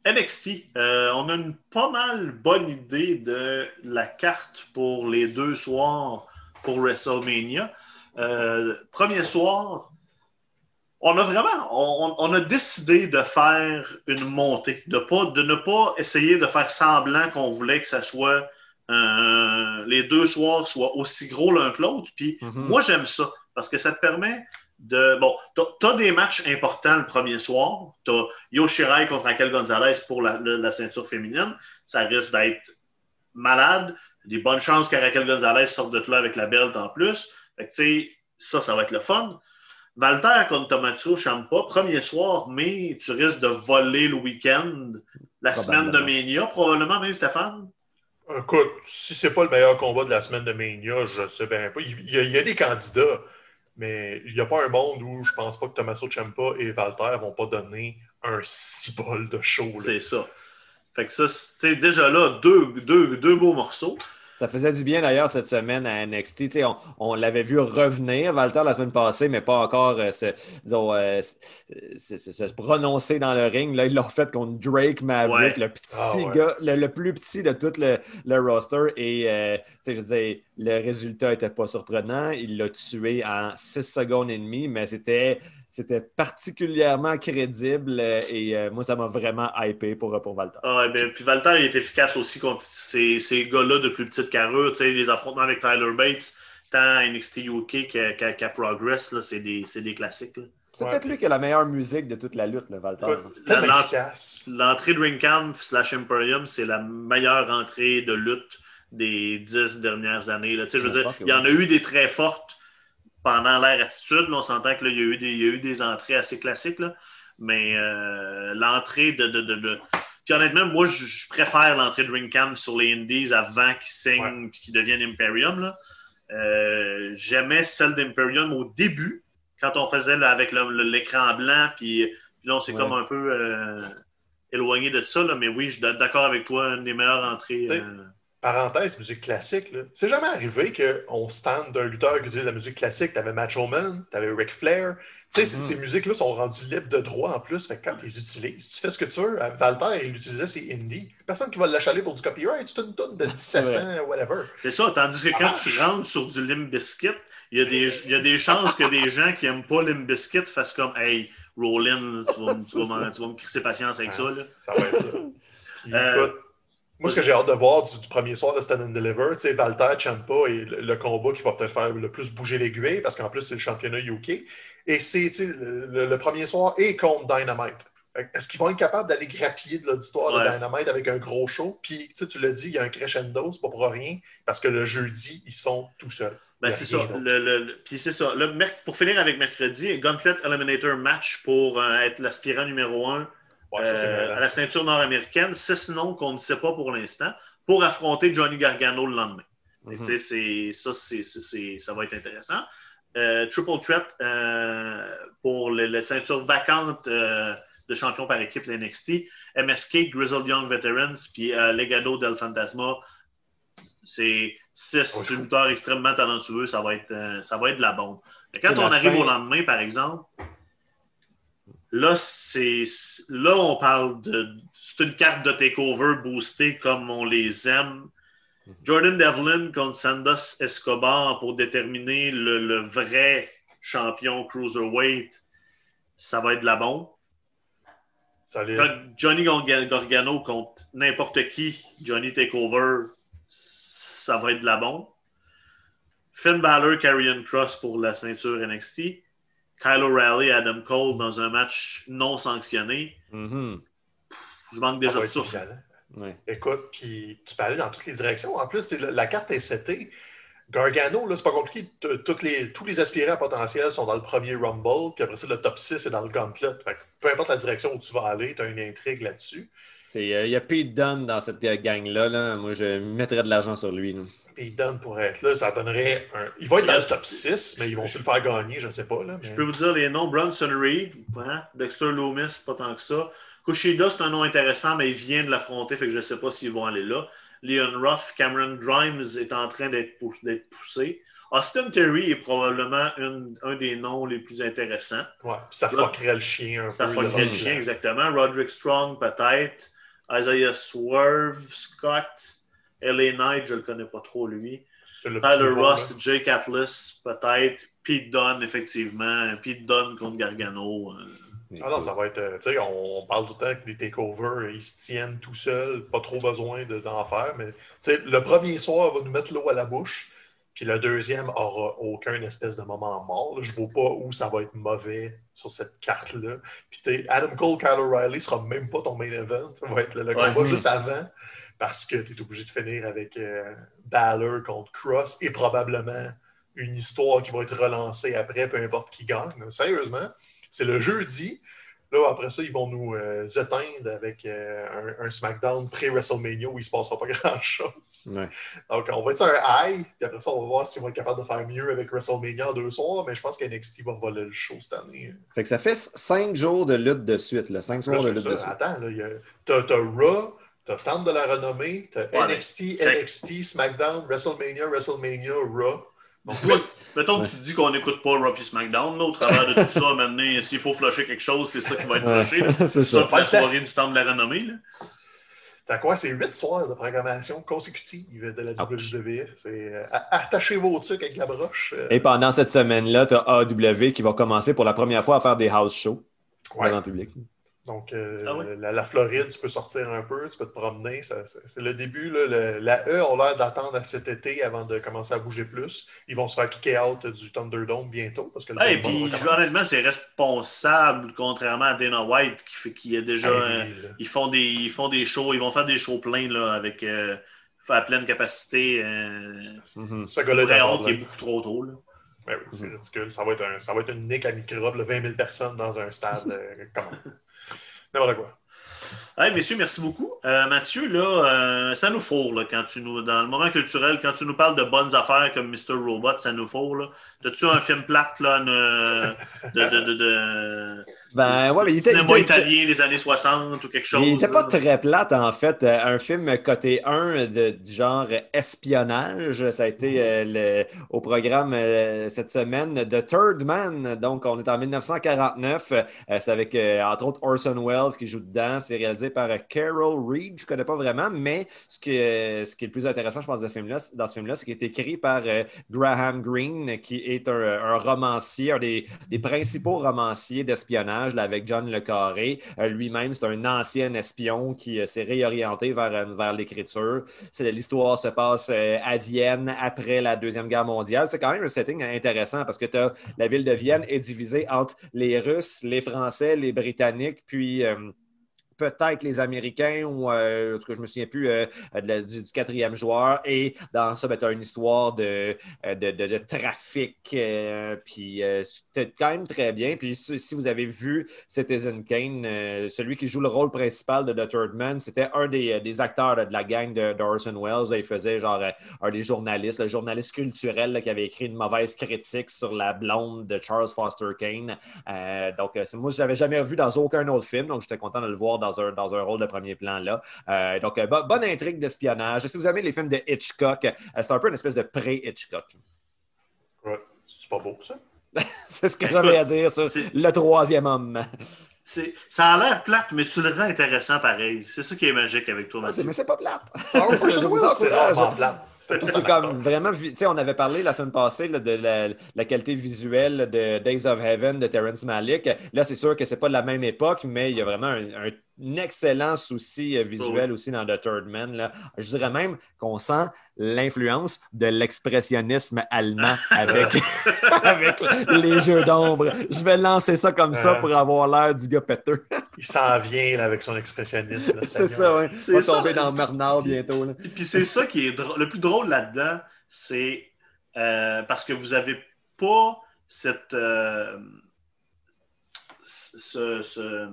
NXT, euh, on a une pas mal bonne idée de la carte pour les deux soirs pour WrestleMania. Euh, premier soir, On a vraiment, on, on a décidé de faire une montée, de, pas, de ne pas essayer de faire semblant qu'on voulait que ça soit euh, les deux soirs soient aussi gros l'un que l'autre. Puis Mhm. moi, j'aime ça parce que ça te permet de. Bon, tu as des matchs importants le premier soir. Tu as Yoshirai contre Raquel Gonzalez pour la, la- la ceinture féminine. Ça risque d'être malade. Des bonnes chances que Raquel Gonzalez sorte de là avec la belt en plus. Fait que, ça, ça va être le fun. Valter contre Tomatsu Champa, premier soir, mais tu risques de voler le week-end, la semaine de. Mania, probablement même, Stéphane? Écoute, si c'est pas le meilleur combat de la semaine de Mania, je sais bien pas. Il y a, il y a des candidats, mais il n'y a pas un monde où je pense pas que Tommaso Ciampa et Valter vont pas donner un cibole de show. C'est ça. Fait que ça, c'est déjà là, deux, deux, deux beaux morceaux. Ça faisait du bien d'ailleurs cette semaine à NXT. On on l'avait vu revenir, Walter, la semaine passée, mais pas encore euh, se, disons, euh, se, se- se prononcer dans le ring. Là, ils l'ont fait contre Drake Maverick, Ouais. le petit Ah ouais. gars, le, le plus petit de tout le, le roster. Et euh, je dire, le résultat n'était pas surprenant. Il l'a tué en 6 secondes et demie, mais c'était. C'était particulièrement crédible euh, et euh, moi, ça m'a vraiment hypé pour, pour Walter. Ah, ouais, ben, puis Valter il est efficace aussi contre ces, ces gars-là de plus petite carrure. Tu sais, les affrontements avec Tyler Bates, tant à NXT UK qu'à Progress, là, c'est des, c'est des classiques. là. C'est Ouais. peut-être lui qui a la meilleure musique de toute la lutte, le efficace. L'entrée de Ringcamp slash Imperium, c'est la meilleure entrée de lutte des dix dernières années. Là. Tu sais, Je veux dire, il y en oui. a eu des très fortes pendant l'ère attitude. là. on s'entend que là, il, y a eu des, il y a eu des entrées assez classiques. Là. Mais euh, l'entrée de, de, de, de- Puis honnêtement, moi, je, je préfère l'entrée de Ringcamp sur les Indies avant qu'ils signent et qu'ils deviennent Imperium. Euh, J'aimais celle d'Imperium au début, quand on faisait là, avec l'écran blanc, puis, puis là, on s'est Ouais. comme un peu euh, éloigné de ça. Là, mais oui, je suis d'accord avec toi, une des meilleures entrées. Euh, Parenthèse, musique classique. là. C'est jamais arrivé qu'on stand d'un lutteur qui utilise la musique classique. T'avais Macho Man, t'avais Ric Flair. Tu sais, Mhm. ces musiques-là sont rendues libres de droit en plus. Fait que quand tu les utilises, tu fais ce que tu veux. Valter, il utilisait ses indies. Personne qui va l'achaler pour du copyright. C'est une tonne de 1700, whatever. C'est ça, tandis que quand tu rentres sur du Limp Bizkit, il y, a des, il y a des chances que des gens qui n'aiment pas Limp Bizkit fassent comme Hey, Rollin, tu vas, me- tu vas (laughs) m'en- tu vas me crisser patience avec ça. Là. Ça va être ça. (laughs) Puis, Euh, écoute, moi, ce que j'ai hâte de voir du, du premier soir de Stand and Deliver, tu sais, Valter, Champa et le, le combat qui va peut-être faire le plus bouger l'aiguille, parce qu'en plus, c'est le championnat UK. Et c'est, le, premier soir et contre Dynamite. Est-ce qu'ils vont être capables d'aller grappiller de l'auditoire Ouais. de Dynamite avec un gros show? Puis, tu l'as dit, il y a un crescendo, c'est pas pour rien, parce que le jeudi, ils sont tout seuls. Ben, c'est ça. Le, le- puis c'est ça. Pour finir avec mercredi, Gauntlet Eliminator match pour euh, être l'aspirant numéro un Ouais, ça, c'est euh, à la ceinture nord-américaine. Six noms qu'on ne sait pas pour l'instant pour affronter Johnny Gargano le lendemain. Mhm. c'est- ça, c'est- ça va être intéressant. Euh, triple threat euh, pour ceintures vacantes euh, de champion par équipe, la NXT. MSK, Grizzled Young Veterans, puis Legado del Fantasma. C'est six lutteurs extrêmement talentueux. Ça va être, ça va être de la bombe. Mais quand on la arrive fin. au lendemain, par exemple, là, c'est là on parle de. C'est une carte de takeover boostée comme on les aime. Jordan Devlin contre Sandos Escobar pour déterminer le, le vrai champion cruiserweight, ça va être de la bombe. Quand Johnny Gorga- Gargano contre n'importe qui, Johnny Takeover, ça va être de la bombe. Finn Balor, Karrion Cross pour la ceinture NXT. Kyle O'Reilly, Adam Cole dans un match non sanctionné. Mhm. Je manque déjà va de souffle. Écoute, puis tu peux aller dans toutes les directions. En plus, la, la carte est setée. Gargano, là, c'est pas compliqué. T- Toutes les, tous les aspirants potentiels sont dans le premier Rumble, puis après ça, le top 6 est dans le Gauntlet. Fait que peu importe la direction où tu vas aller, tu as une intrigue là-dessus. Euh, Il y a Pete Dunne dans cette euh, gang-là. là. Moi, je mettrais de l'argent sur lui. là. Puis il donne pour être là, ça donnerait un. Il va être dans le top 6, mais ils vont se le faire gagner, je sais pas. Là, mais- Je peux vous dire les noms. Bronson Reed, hein? Dexter Loomis, pas tant que ça. Kushida, c'est un nom intéressant, mais il vient de l'affronter, fait que je ne sais pas s'ils vont aller là. Leon Ruff, Cameron Grimes est en train d'être pou- d'être poussé. Austin Terry est probablement une- un des noms les plus intéressants. Ouais, ça fuckerait le chien un Ça peu. fuckerait devant le chien, exactement. Roderick Strong, peut-être. Isaiah Swerve, Scott. L.A. Knight, je ne le connais pas trop, lui. Le Tyler Ross, là. Jake Atlas, peut-être. Pete Dunne, effectivement. Pete Dunne contre Gargano. euh. Ah non, ça va être. euh, Tu sais, on, on parle tout le temps que les takeovers, ils se tiennent tout seuls, pas trop besoin de- d'en faire. Mais tu sais, le premier soir va nous mettre l'eau à la bouche, puis le deuxième aura aucun espèce de moment mort. là. Je ne vois pas où ça va être mauvais sur cette carte-là. Puis Adam Cole, Kyle O'Reilly sera même pas ton main event. Ça (laughs) va être le, le Ouais. combat juste avant, parce que tu es obligé de finir avec euh, Balor contre Cross et probablement une histoire qui va être relancée après, peu importe qui gagne. Sérieusement, c'est le jeudi. Là, après ça, ils vont nous euh, éteindre avec euh, un, un SmackDown pré-WrestleMania où il ne se passera pas (laughs) grand-chose. Ouais. Donc, on va être sur un high, puis après ça, on va voir s'ils vont être capables de faire mieux avec WrestleMania en deux soirs, mais je pense que NXT va voler le show cette année. Fait que ça fait cinq jours de lutte de suite, là. Cinq soirs de lutte ça, de suite. attends, t'as t'as Raw, t'as Temple de la Renommée, t'as Ouais, NXT. NXT, SmackDown, WrestleMania, WrestleMania, Raw. Donc, Mettons- Mettons que tu dis qu'on n'écoute pas et SmackDown, là, au travers de tout ça, maintenant, s'il faut flusher quelque chose, c'est ça qui va être flushé. c'est (laughs) C'est ça ça. pour la soirée du temps de la renommée. Là. T'as quoi? C'est huit soirs de programmation consécutive de la Ouch. WWE. C'est euh, attachez vos trucs avec la broche. euh, Et pendant cette semaine-là, tu as AW qui va commencer pour la première fois à faire des house shows ouais. devant le public. Donc, euh, Ah la, la Floride, tu peux sortir un peu, tu peux te promener. c'est le début. là, le- la E ont l'air d'attendre à cet été avant de commencer à bouger plus. Ils vont se faire kicker out du Thunderdome bientôt parce que le Et baseball puis, honnêtement, c'est responsable, contrairement à Dana White, qui, fait, qui est déjà. Hey, euh, là. ils, font des, ils font des shows, ils vont faire des shows pleins là, avec euh, à pleine capacité. Euh, Mhm. Ce gars-là est qui beaucoup trop tôt. Là. Ouais, oui, c'est ridicule. Ça va, être un, ça va être une nique à microbe, là, 20 000 personnes dans un stade. euh, comment? N'importe quoi. Hey, messieurs, merci beaucoup. Euh, Mathieu, là, euh, ça nous fourre là, quand tu nous. Dans le moment culturel, quand tu nous parles de bonnes affaires comme Mr. Robot, ça nous fourre. Là. T'as-tu un film plate là, de, de, de, de- Ben ouais, mais il était, il était- italien des années 60 ou quelque chose? il était pas très plate, en fait. Euh, Un film côté 1 de, du genre espionnage. Ça a été euh, le- au programme euh, cette semaine. The Third Man. Donc, on est en 1949. Euh, c'est avec, entre autres, Orson Welles qui joue dedans. C'est réalisé par Carol Reed. Je connais pas vraiment, mais ce qui, est- le plus intéressant, je pense, dans ce film-là, c'est qu'il est écrit par euh, Graham Greene, qui est un, romancier, un des, principaux romanciers d'espionnage avec John Le Carré. Euh, Lui-même, c'est un ancien espion qui euh, s'est réorienté vers, l'écriture. L'histoire se passe à Vienne après la Deuxième Guerre mondiale. C'est quand même un setting intéressant parce que la ville de Vienne est divisée entre les Russes, les Français, les Britanniques, puis... peut-être les Américains ou euh, en tout cas, je me souviens plus euh, du, quatrième joueur. Et dans ça, ben, tu as une histoire de, euh, de, trafic. euh, puis c'était quand même très bien. Puis si, vous avez vu Citizen Kane, celui qui joue le rôle principal de The Third Man, c'était un des, des acteurs de la gang de d'Orson Welles. Il faisait genre un des journalistes, le journaliste culturel qui avait écrit une mauvaise critique sur la blonde de Charles Foster Kane. Donc, moi, je ne l'avais jamais vu dans aucun autre film, donc j'étais content de le voir un, dans un rôle de premier plan là. Euh, donc, euh, bo- bonne intrigue d'espionnage. Si vous aimez les films de Hitchcock, euh, c'est un peu une espèce de pré-Hitchcock. Ouais. C'est pas beau, ça? (laughs) c'est ce que j'avais à dire sur le troisième homme. Ça a l'air plate, mais tu le rends intéressant pareil. C'est ça qui est magique avec toi, Ah, Mathieu. mais c'est pas plate. (laughs) Ah, c'est comme vraiment, on avait parlé la semaine passée là, de la, la qualité visuelle de Days of Heaven de Terrence Malick. Là, c'est sûr que c'est pas de la même époque, mais il y a vraiment un, un excellent souci euh, visuel aussi dans The Third Man. Là. Je dirais même qu'on sent l'influence de l'expressionnisme allemand (laughs) avec, (laughs) avec les jeux d'ombre. Je vais lancer ça comme ça Euh. pour avoir l'air du gars péteux. (laughs) Il s'en vient là, avec son expressionnisme. c'est ça, oui. C'est On va ça. tomber dans Murnau bientôt. là. Et puis c'est ça qui est drôle. Le plus drôle là-dedans, c'est euh, parce que vous n'avez pas cette. euh, ce, ce-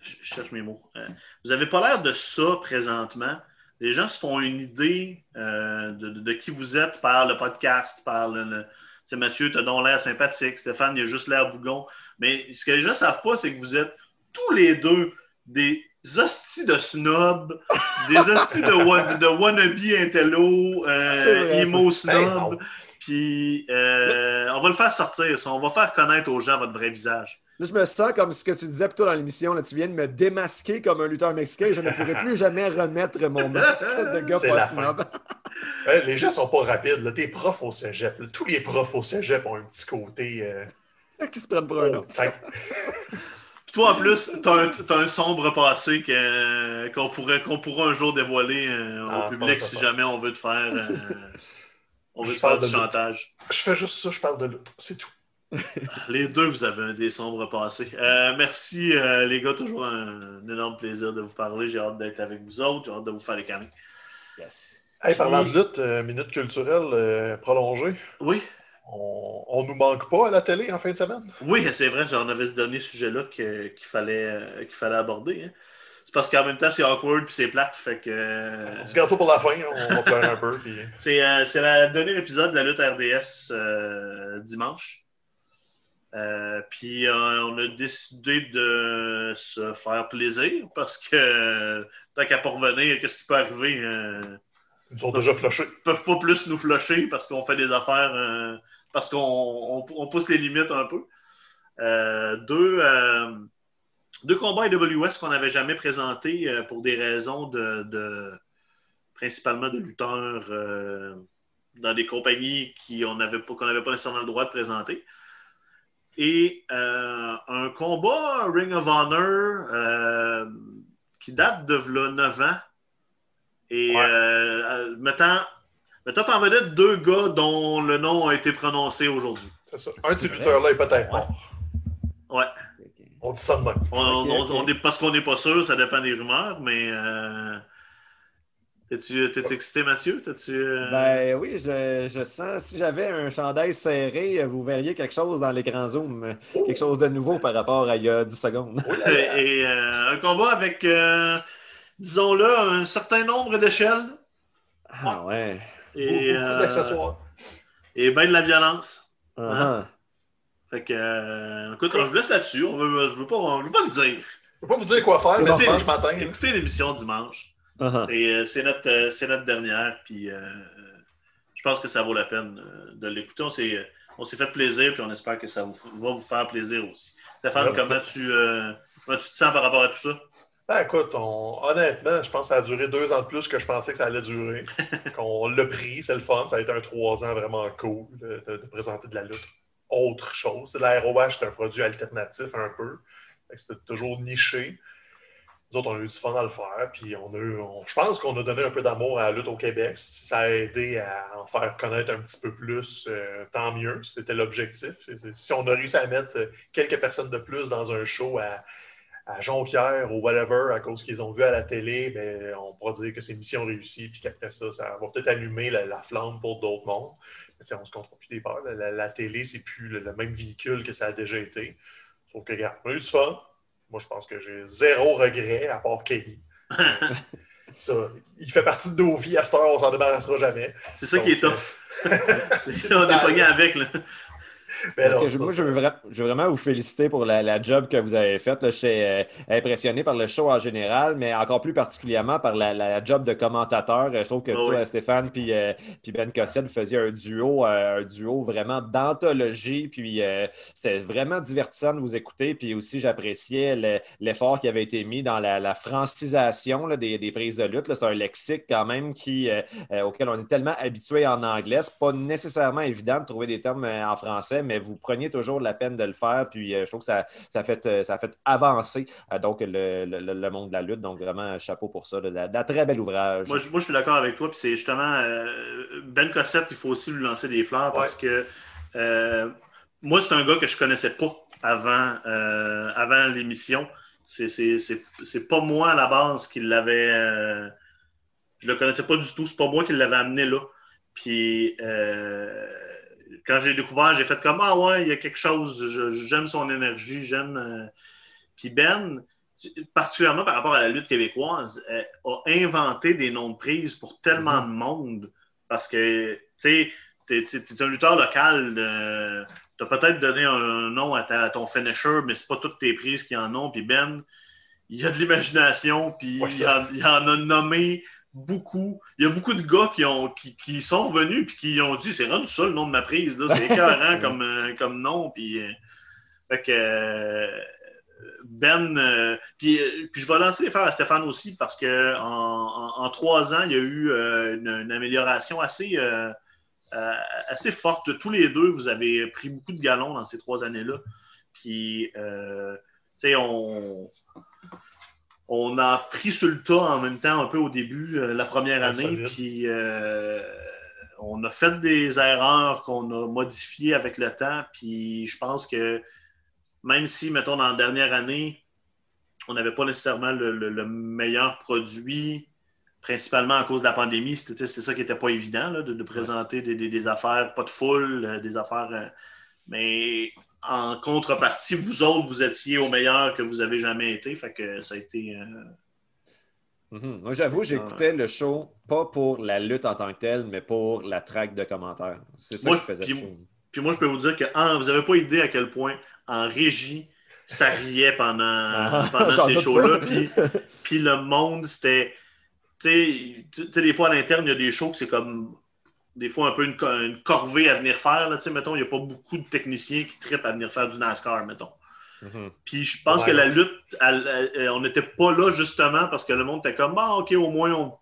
je cherche mes mots. Euh, vous n'avez pas l'air de ça présentement. Les gens se font une idée euh, de, de- de qui vous êtes par le podcast, par le. sais, Mathieu, tu as donc l'air sympathique. Stéphane, il a juste l'air bougon. Mais ce que les gens ne savent pas, c'est que vous êtes tous les deux des hosties de snobs, des (laughs) hosties de, wa- de wannabe intello, euh, C'est emo snob. Puis euh, on va le faire sortir, ça. On va faire connaître aux gens votre vrai visage. Là, je me sens comme ce que tu disais plutôt dans l'émission. Là, tu viens de me démasquer comme un lutteur mexicain. Je ne pourrai plus jamais remettre mon masque de gars pas snob. Hein, les gens sont pas rapides. Là. Tes profs au cégep, là, tous les profs au cégep ont un petit côté. euh, Qui se prennent pour un autre. hautain. (laughs) Puis toi, en plus, t'as un, t'as un sombre passé qu'on pourrait, qu'on pourra un jour dévoiler euh, Ah, au pas public si jamais on veut te faire, euh, (laughs) on veut Je te faire parle du de lutte. chantage. Je fais juste ça, je parle de lutte. C'est tout. (laughs) Les deux, vous avez un des sombres passés. Euh, merci, euh, les gars. Toujours un, un énorme plaisir de vous parler. J'ai hâte d'être avec vous autres. J'ai hâte de vous faire les câlins. Yes. Hey, parlant de lutte, euh, minute culturelle euh, prolongée. Oui, On, on nous manque pas à la télé en fin de semaine? oui, c'est vrai. J'en avais ce dernier sujet-là qu'il fallait, euh, qu'il fallait aborder. hein. C'est parce qu'en même temps, c'est awkward puis c'est plate. Fait que. On se garde ça pour la fin, on va pleurer un peu. Puis... (laughs) C'est euh, c'est le dernier épisode de la lutte RDS euh, dimanche. Euh, puis euh, on a décidé de se faire plaisir parce que euh, tant qu'à pas revenir, qu'est-ce qui peut arriver? euh, Ils sont déjà flushés. ils peuvent pas plus nous flusher parce qu'on fait des affaires, parce qu'on on- on pousse les limites un peu. Deux, deux combats AWS qu'on n'avait jamais présentés pour des raisons de, de- principalement de lutteurs dans des compagnies qui on n'avait pas, qu'on n'avait pas nécessairement le droit de présenter. Et euh, un combat Ring of Honor euh, qui date de v'là 9 ans. Et Ouais. euh, euh, mettant, mettant en vedette deux gars dont le nom a été prononcé aujourd'hui. C'est ça. Un de ces C'est lutteurs-là est peut-être Ouais. mort. Ouais. On dit ça de même. On, Ok, on- ok. on est, parce qu'on n'est pas sûr, ça dépend des rumeurs, mais. T'es-tu excité, Mathieu? T'as-tu, euh, Ben oui, je, je sens, si j'avais un chandail serré, vous verriez quelque chose dans l'écran Zoom, quelque chose de nouveau par rapport à il y a 10 secondes. Oh. (laughs) Et euh, un combat avec, euh, disons-le, un certain nombre d'échelles Ah ouais. et, Beaucoup, beaucoup euh, d'accessoires. et ben de la violence. Ah, Fait que, euh, écoute, je vous laisse là-dessus. On veut, je veux pas, je veux pas le dire. Je peux pas vous dire quoi faire, mais dimanche matin. Écoutez l'émission dimanche. Ah, Et, euh, c'est notre, euh, c'est notre dernière, puis euh, je pense que ça vaut la peine euh, de l'écouter. On s'est, euh, on s'est fait plaisir, puis on espère que ça vous, va vous faire plaisir aussi. Stéphane, Ouais, comment tu, euh, comment tu te sens par rapport à tout ça? Ben, écoute, on- honnêtement, je pense que ça a duré deux ans de plus que je pensais que ça allait durer. (laughs) Qu'on l'a pris, c'est le fun. Ça a été un trois ans vraiment cool de, de- de présenter de la lutte. Autre chose. La ROH, c'est un produit alternatif un peu. C'était toujours niché. Nous autres, on a eu du fun à le faire. Puis on a je pense qu'on a donné un peu d'amour à la lutte au Québec. Si ça a aidé à en faire connaître un petit peu plus, euh, tant mieux. C'était l'objectif. Si on a réussi à mettre euh, quelques personnes de plus dans un show à, à Jonquière ou whatever, à cause qu'ils ont vu à la télé, ben, on pourra dire que c'est mission réussie, puis qu'après ça, ça va peut-être allumer la, la flamme pour d'autres mondes. Mais on se compte plus des peurs. La, la- la télé, c'est plus le, le même véhicule que ça a déjà été. Sauf que, regarde, on a eu du fun. Moi, je pense que j'ai zéro regret, à part Kelly. (laughs) ça, il fait partie de nos vies à cette heure, on s'en débarrassera jamais. C'est ça qui est tough. (laughs) C'est- on est (laughs) pogné avec. Là. Mais non, je- moi, je veux, vra- je veux vraiment vous féliciter pour la, la job que vous avez faite. Je suis euh, impressionné par le show en général, mais encore plus particulièrement par la, la job de commentateur. Je trouve que Ah toi, oui. Stéphane, puis euh, puis Ben Cossette, vous faisiez un duo, euh, un duo vraiment d'anthologie. Puis c'était vraiment divertissant de vous écouter. Puis aussi, j'appréciais le- l'effort qui avait été mis dans la, la francisation là, des, des prises de lutte. là. C'est un lexique quand même qui, auquel on est tellement habitué en anglais. C'est pas nécessairement évident de trouver des termes en français, mais vous preniez toujours la peine de le faire. Puis euh, je trouve que ça, ça, fait, euh, ça fait avancer euh, donc le, le- le monde de la lutte. Donc vraiment, chapeau pour ça. la très bel ouvrage. Moi, je, moi, je suis d'accord avec toi. Puis c'est justement Ben Cossette, il faut aussi lui lancer des fleurs parce que euh, moi, c'est un gars que je connaissais pas avant, euh, avant l'émission. C'est, pas moi à la base qui l'avait. euh, je le connaissais pas du tout. C'est pas moi qui l'avais amené là. Puis euh, quand j'ai découvert, j'ai fait comme Ah ouais, il y a quelque chose. J'aime son énergie. J'aime. euh. Puis Ben, particulièrement par rapport à la lutte québécoise, euh, a inventé des noms de prise pour tellement de monde. Parce que, tu sais, t'es, t'es un lutteur local. euh, T'as peut-être donné un nom à, ta- à ton finisher, mais c'est pas toutes tes prises qui en ont. Puis Ben, il y a de l'imagination, puis Ouais, il, en, il en a nommé beaucoup. Il y a beaucoup de gars qui, ont, qui, qui sont venus puis qui ont dit c'est rendu ça le nom de ma prise. là. C'est écœurant (laughs) comme, euh, comme nom. Puis, euh, fait que, euh, Ben, euh, puis, puis je vais lancer les fleurs à Stéphane aussi parce que en, en- en trois ans, il y a eu une, une amélioration assez, assez forte. Tous les deux, vous avez pris beaucoup de galons dans ces trois années-là. Puis, tu sais, on, on a pris sur le tas en même temps un peu au début, euh, la première Ah, année. Puis, euh, on a fait des erreurs qu'on a modifiées avec le temps. Puis, je pense que même si, mettons, dans la dernière année, on n'avait pas nécessairement le, le- le meilleur produit, principalement à cause de la pandémie, c'était c'était ça qui n'était pas évident, là, de, de présenter des, des- des affaires pas de foule, euh, des affaires. mais en contrepartie, vous autres, vous étiez au meilleur que vous avez jamais été. Fait que ça a été. euh, Mhm. Moi, j'avoue, j'écoutais le show pas pour la lutte en tant que telle, mais pour la traque de commentaires. C'est ça Moi, que je faisais puis- moi, je peux vous dire que en- vous n'avez pas idée à quel point en régie, ça riait pendant, Ah, pendant (laughs) ces shows-là. Puis, puis le monde, c'était. Tu sais, des fois à l'interne, il y a des shows que c'est comme. Des fois, un peu une, co- une corvée à venir faire. Là, Tu sais, mettons, il n'y a pas beaucoup de techniciens qui trippent à venir faire du NASCAR, mettons. Mhm. Puis je pense Ouais. que la lutte, elle- elle- on n'était pas là justement parce que le monde était comme, ah, OK, au moins, on,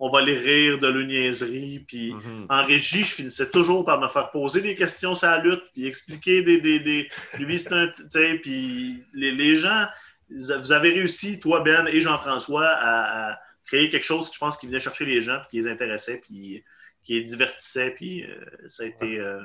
on va les rire de leur niaiserie. Puis Mhm. en régie, je finissais toujours par me faire poser des questions sur la lutte, puis expliquer des. des, des lui, c'est un. Puis les, les gens, vous avez réussi, toi, Ben et Jean-François, à, à créer quelque chose que je pense qui venait chercher les gens, puis qui les intéressait, puis qui les divertissait, puis euh, ça a été euh,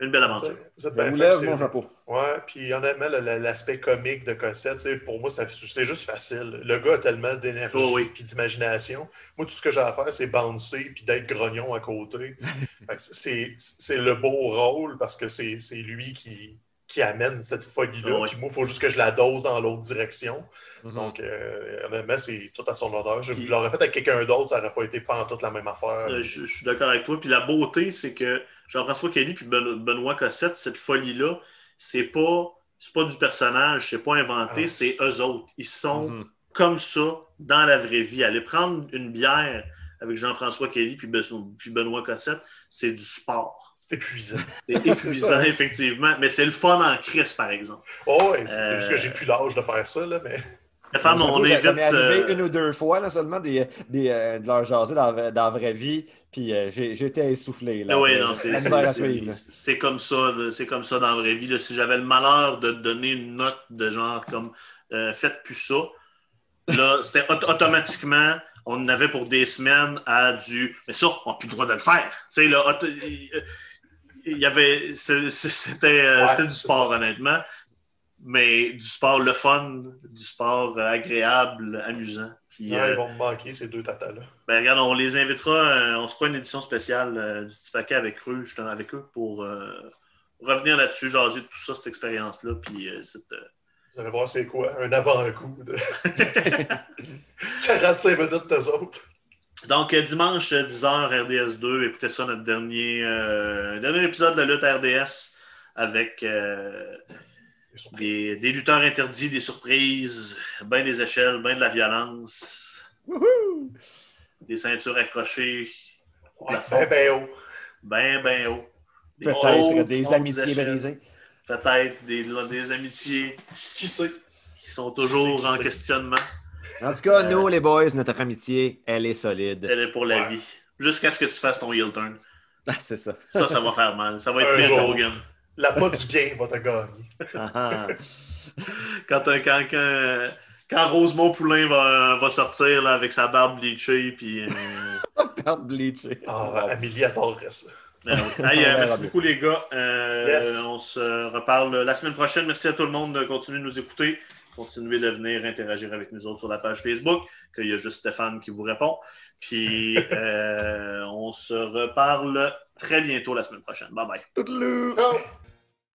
une belle aventure. Vous êtes Je bien vous fait, lève mon chapeau. Ouais, puis honnêtement, l'aspect comique de Cossette, tu sais, pour moi, c'est juste facile. Le gars a tellement d'énergie Oh oui. puis d'imagination. Moi, tout ce que j'ai à faire, c'est bouncer puis d'être grognon à côté. (laughs) C'est c'est le beau rôle parce que c'est c'est lui qui, qui amène cette folie-là. Oui. Puis moi, il faut juste que je la dose dans l'autre direction. Mhm. Donc, euh, honnêtement, c'est tout à son honneur. Je, Puis- je l'aurais fait avec quelqu'un d'autre, ça n'aurait pas été pantoute la même affaire. Euh, je, je suis d'accord avec toi. Puis la beauté, c'est que Jean-François Kelly puis Ben- Benoît Cossette, cette folie-là, c'est pas, c'est pas du personnage, c'est pas inventé, Ah. c'est eux autres. Ils sont Mhm. comme ça dans la vraie vie. Aller prendre une bière avec Jean-François Kelly puis Benoît Cossette, c'est du sport. (laughs) C'est épuisant. C'est épuisant, effectivement, mais c'est le fun en crise, par exemple. Oh, ouais, c'est Euh, juste que j'ai plus l'âge de faire ça, là, mais. On. Ça m'est arrivé euh, une ou deux fois là, seulement des, des, euh, de leur jaser dans, dans la vraie vie, puis euh, j'étais essoufflé. Là, non, c'est comme ça, c'est comme ça dans la vraie vie. là. Si j'avais le malheur de te donner une note de genre comme euh, faites plus ça, là, c'était auto- automatiquement, on en avait pour des semaines à du mais ça, on n'a plus le droit de le faire. Tu sais, là, auto- il y avait c'était euh, Ouais, c'était du sport, ça. honnêtement. Mais du sport le fun, du sport euh, agréable, amusant. Puis, Ouais, euh, ils vont me manquer, ces deux tatas-là. ben, regarde, on les invitera, on se fera une édition spéciale du petit paquet avec eux, justement, avec eux, pour revenir là-dessus, jaser de tout ça, cette expérience-là, puis cette, Vous allez voir c'est quoi, un avant-goût de (laughs) 45 minutes d'eux autres. Donc, euh, dimanche, euh, 10h, RDS2, écoutez ça, notre dernier, euh, dernier épisode de la lutte RDS avec euh, Des lutteurs interdits, des surprises, ben des échelles, ben de la violence, des ceintures accrochées, Ouais, ben, ben haut. ben, ben haut. Des Peut-être des amitiés brisées. Peut-être des, des amitiés Qui sait? qui sont toujours Qui sait, qui en sait? questionnement. En tout cas, Euh, nous, les boys, notre amitié, elle est solide. Elle est pour la Ouais. vie. Jusqu'à ce que tu fasses ton heel turn. (laughs) Ah, c'est ça. Ça, ça va faire mal. Ça va être jour. qu'Hogan. La pas du gain va te gagner. (laughs) Ah, ah. (laughs) Quand, quand, quand, quand Rosemont Poulain va, va sortir là, avec sa barbe bleachée, puis. euh, Perte bleachée. Ah, Amélie adorerait ça. ben oui. Hey, euh, merci beaucoup, les gars. Euh, Yes. On se reparle la semaine prochaine. Merci à tout le monde de continuer de nous écouter. Continuez de venir interagir avec nous autres sur la page Facebook, qu'il y a juste Stéphane qui vous répond. Puis, (laughs) euh, on se reparle très bientôt la semaine prochaine. Bye bye.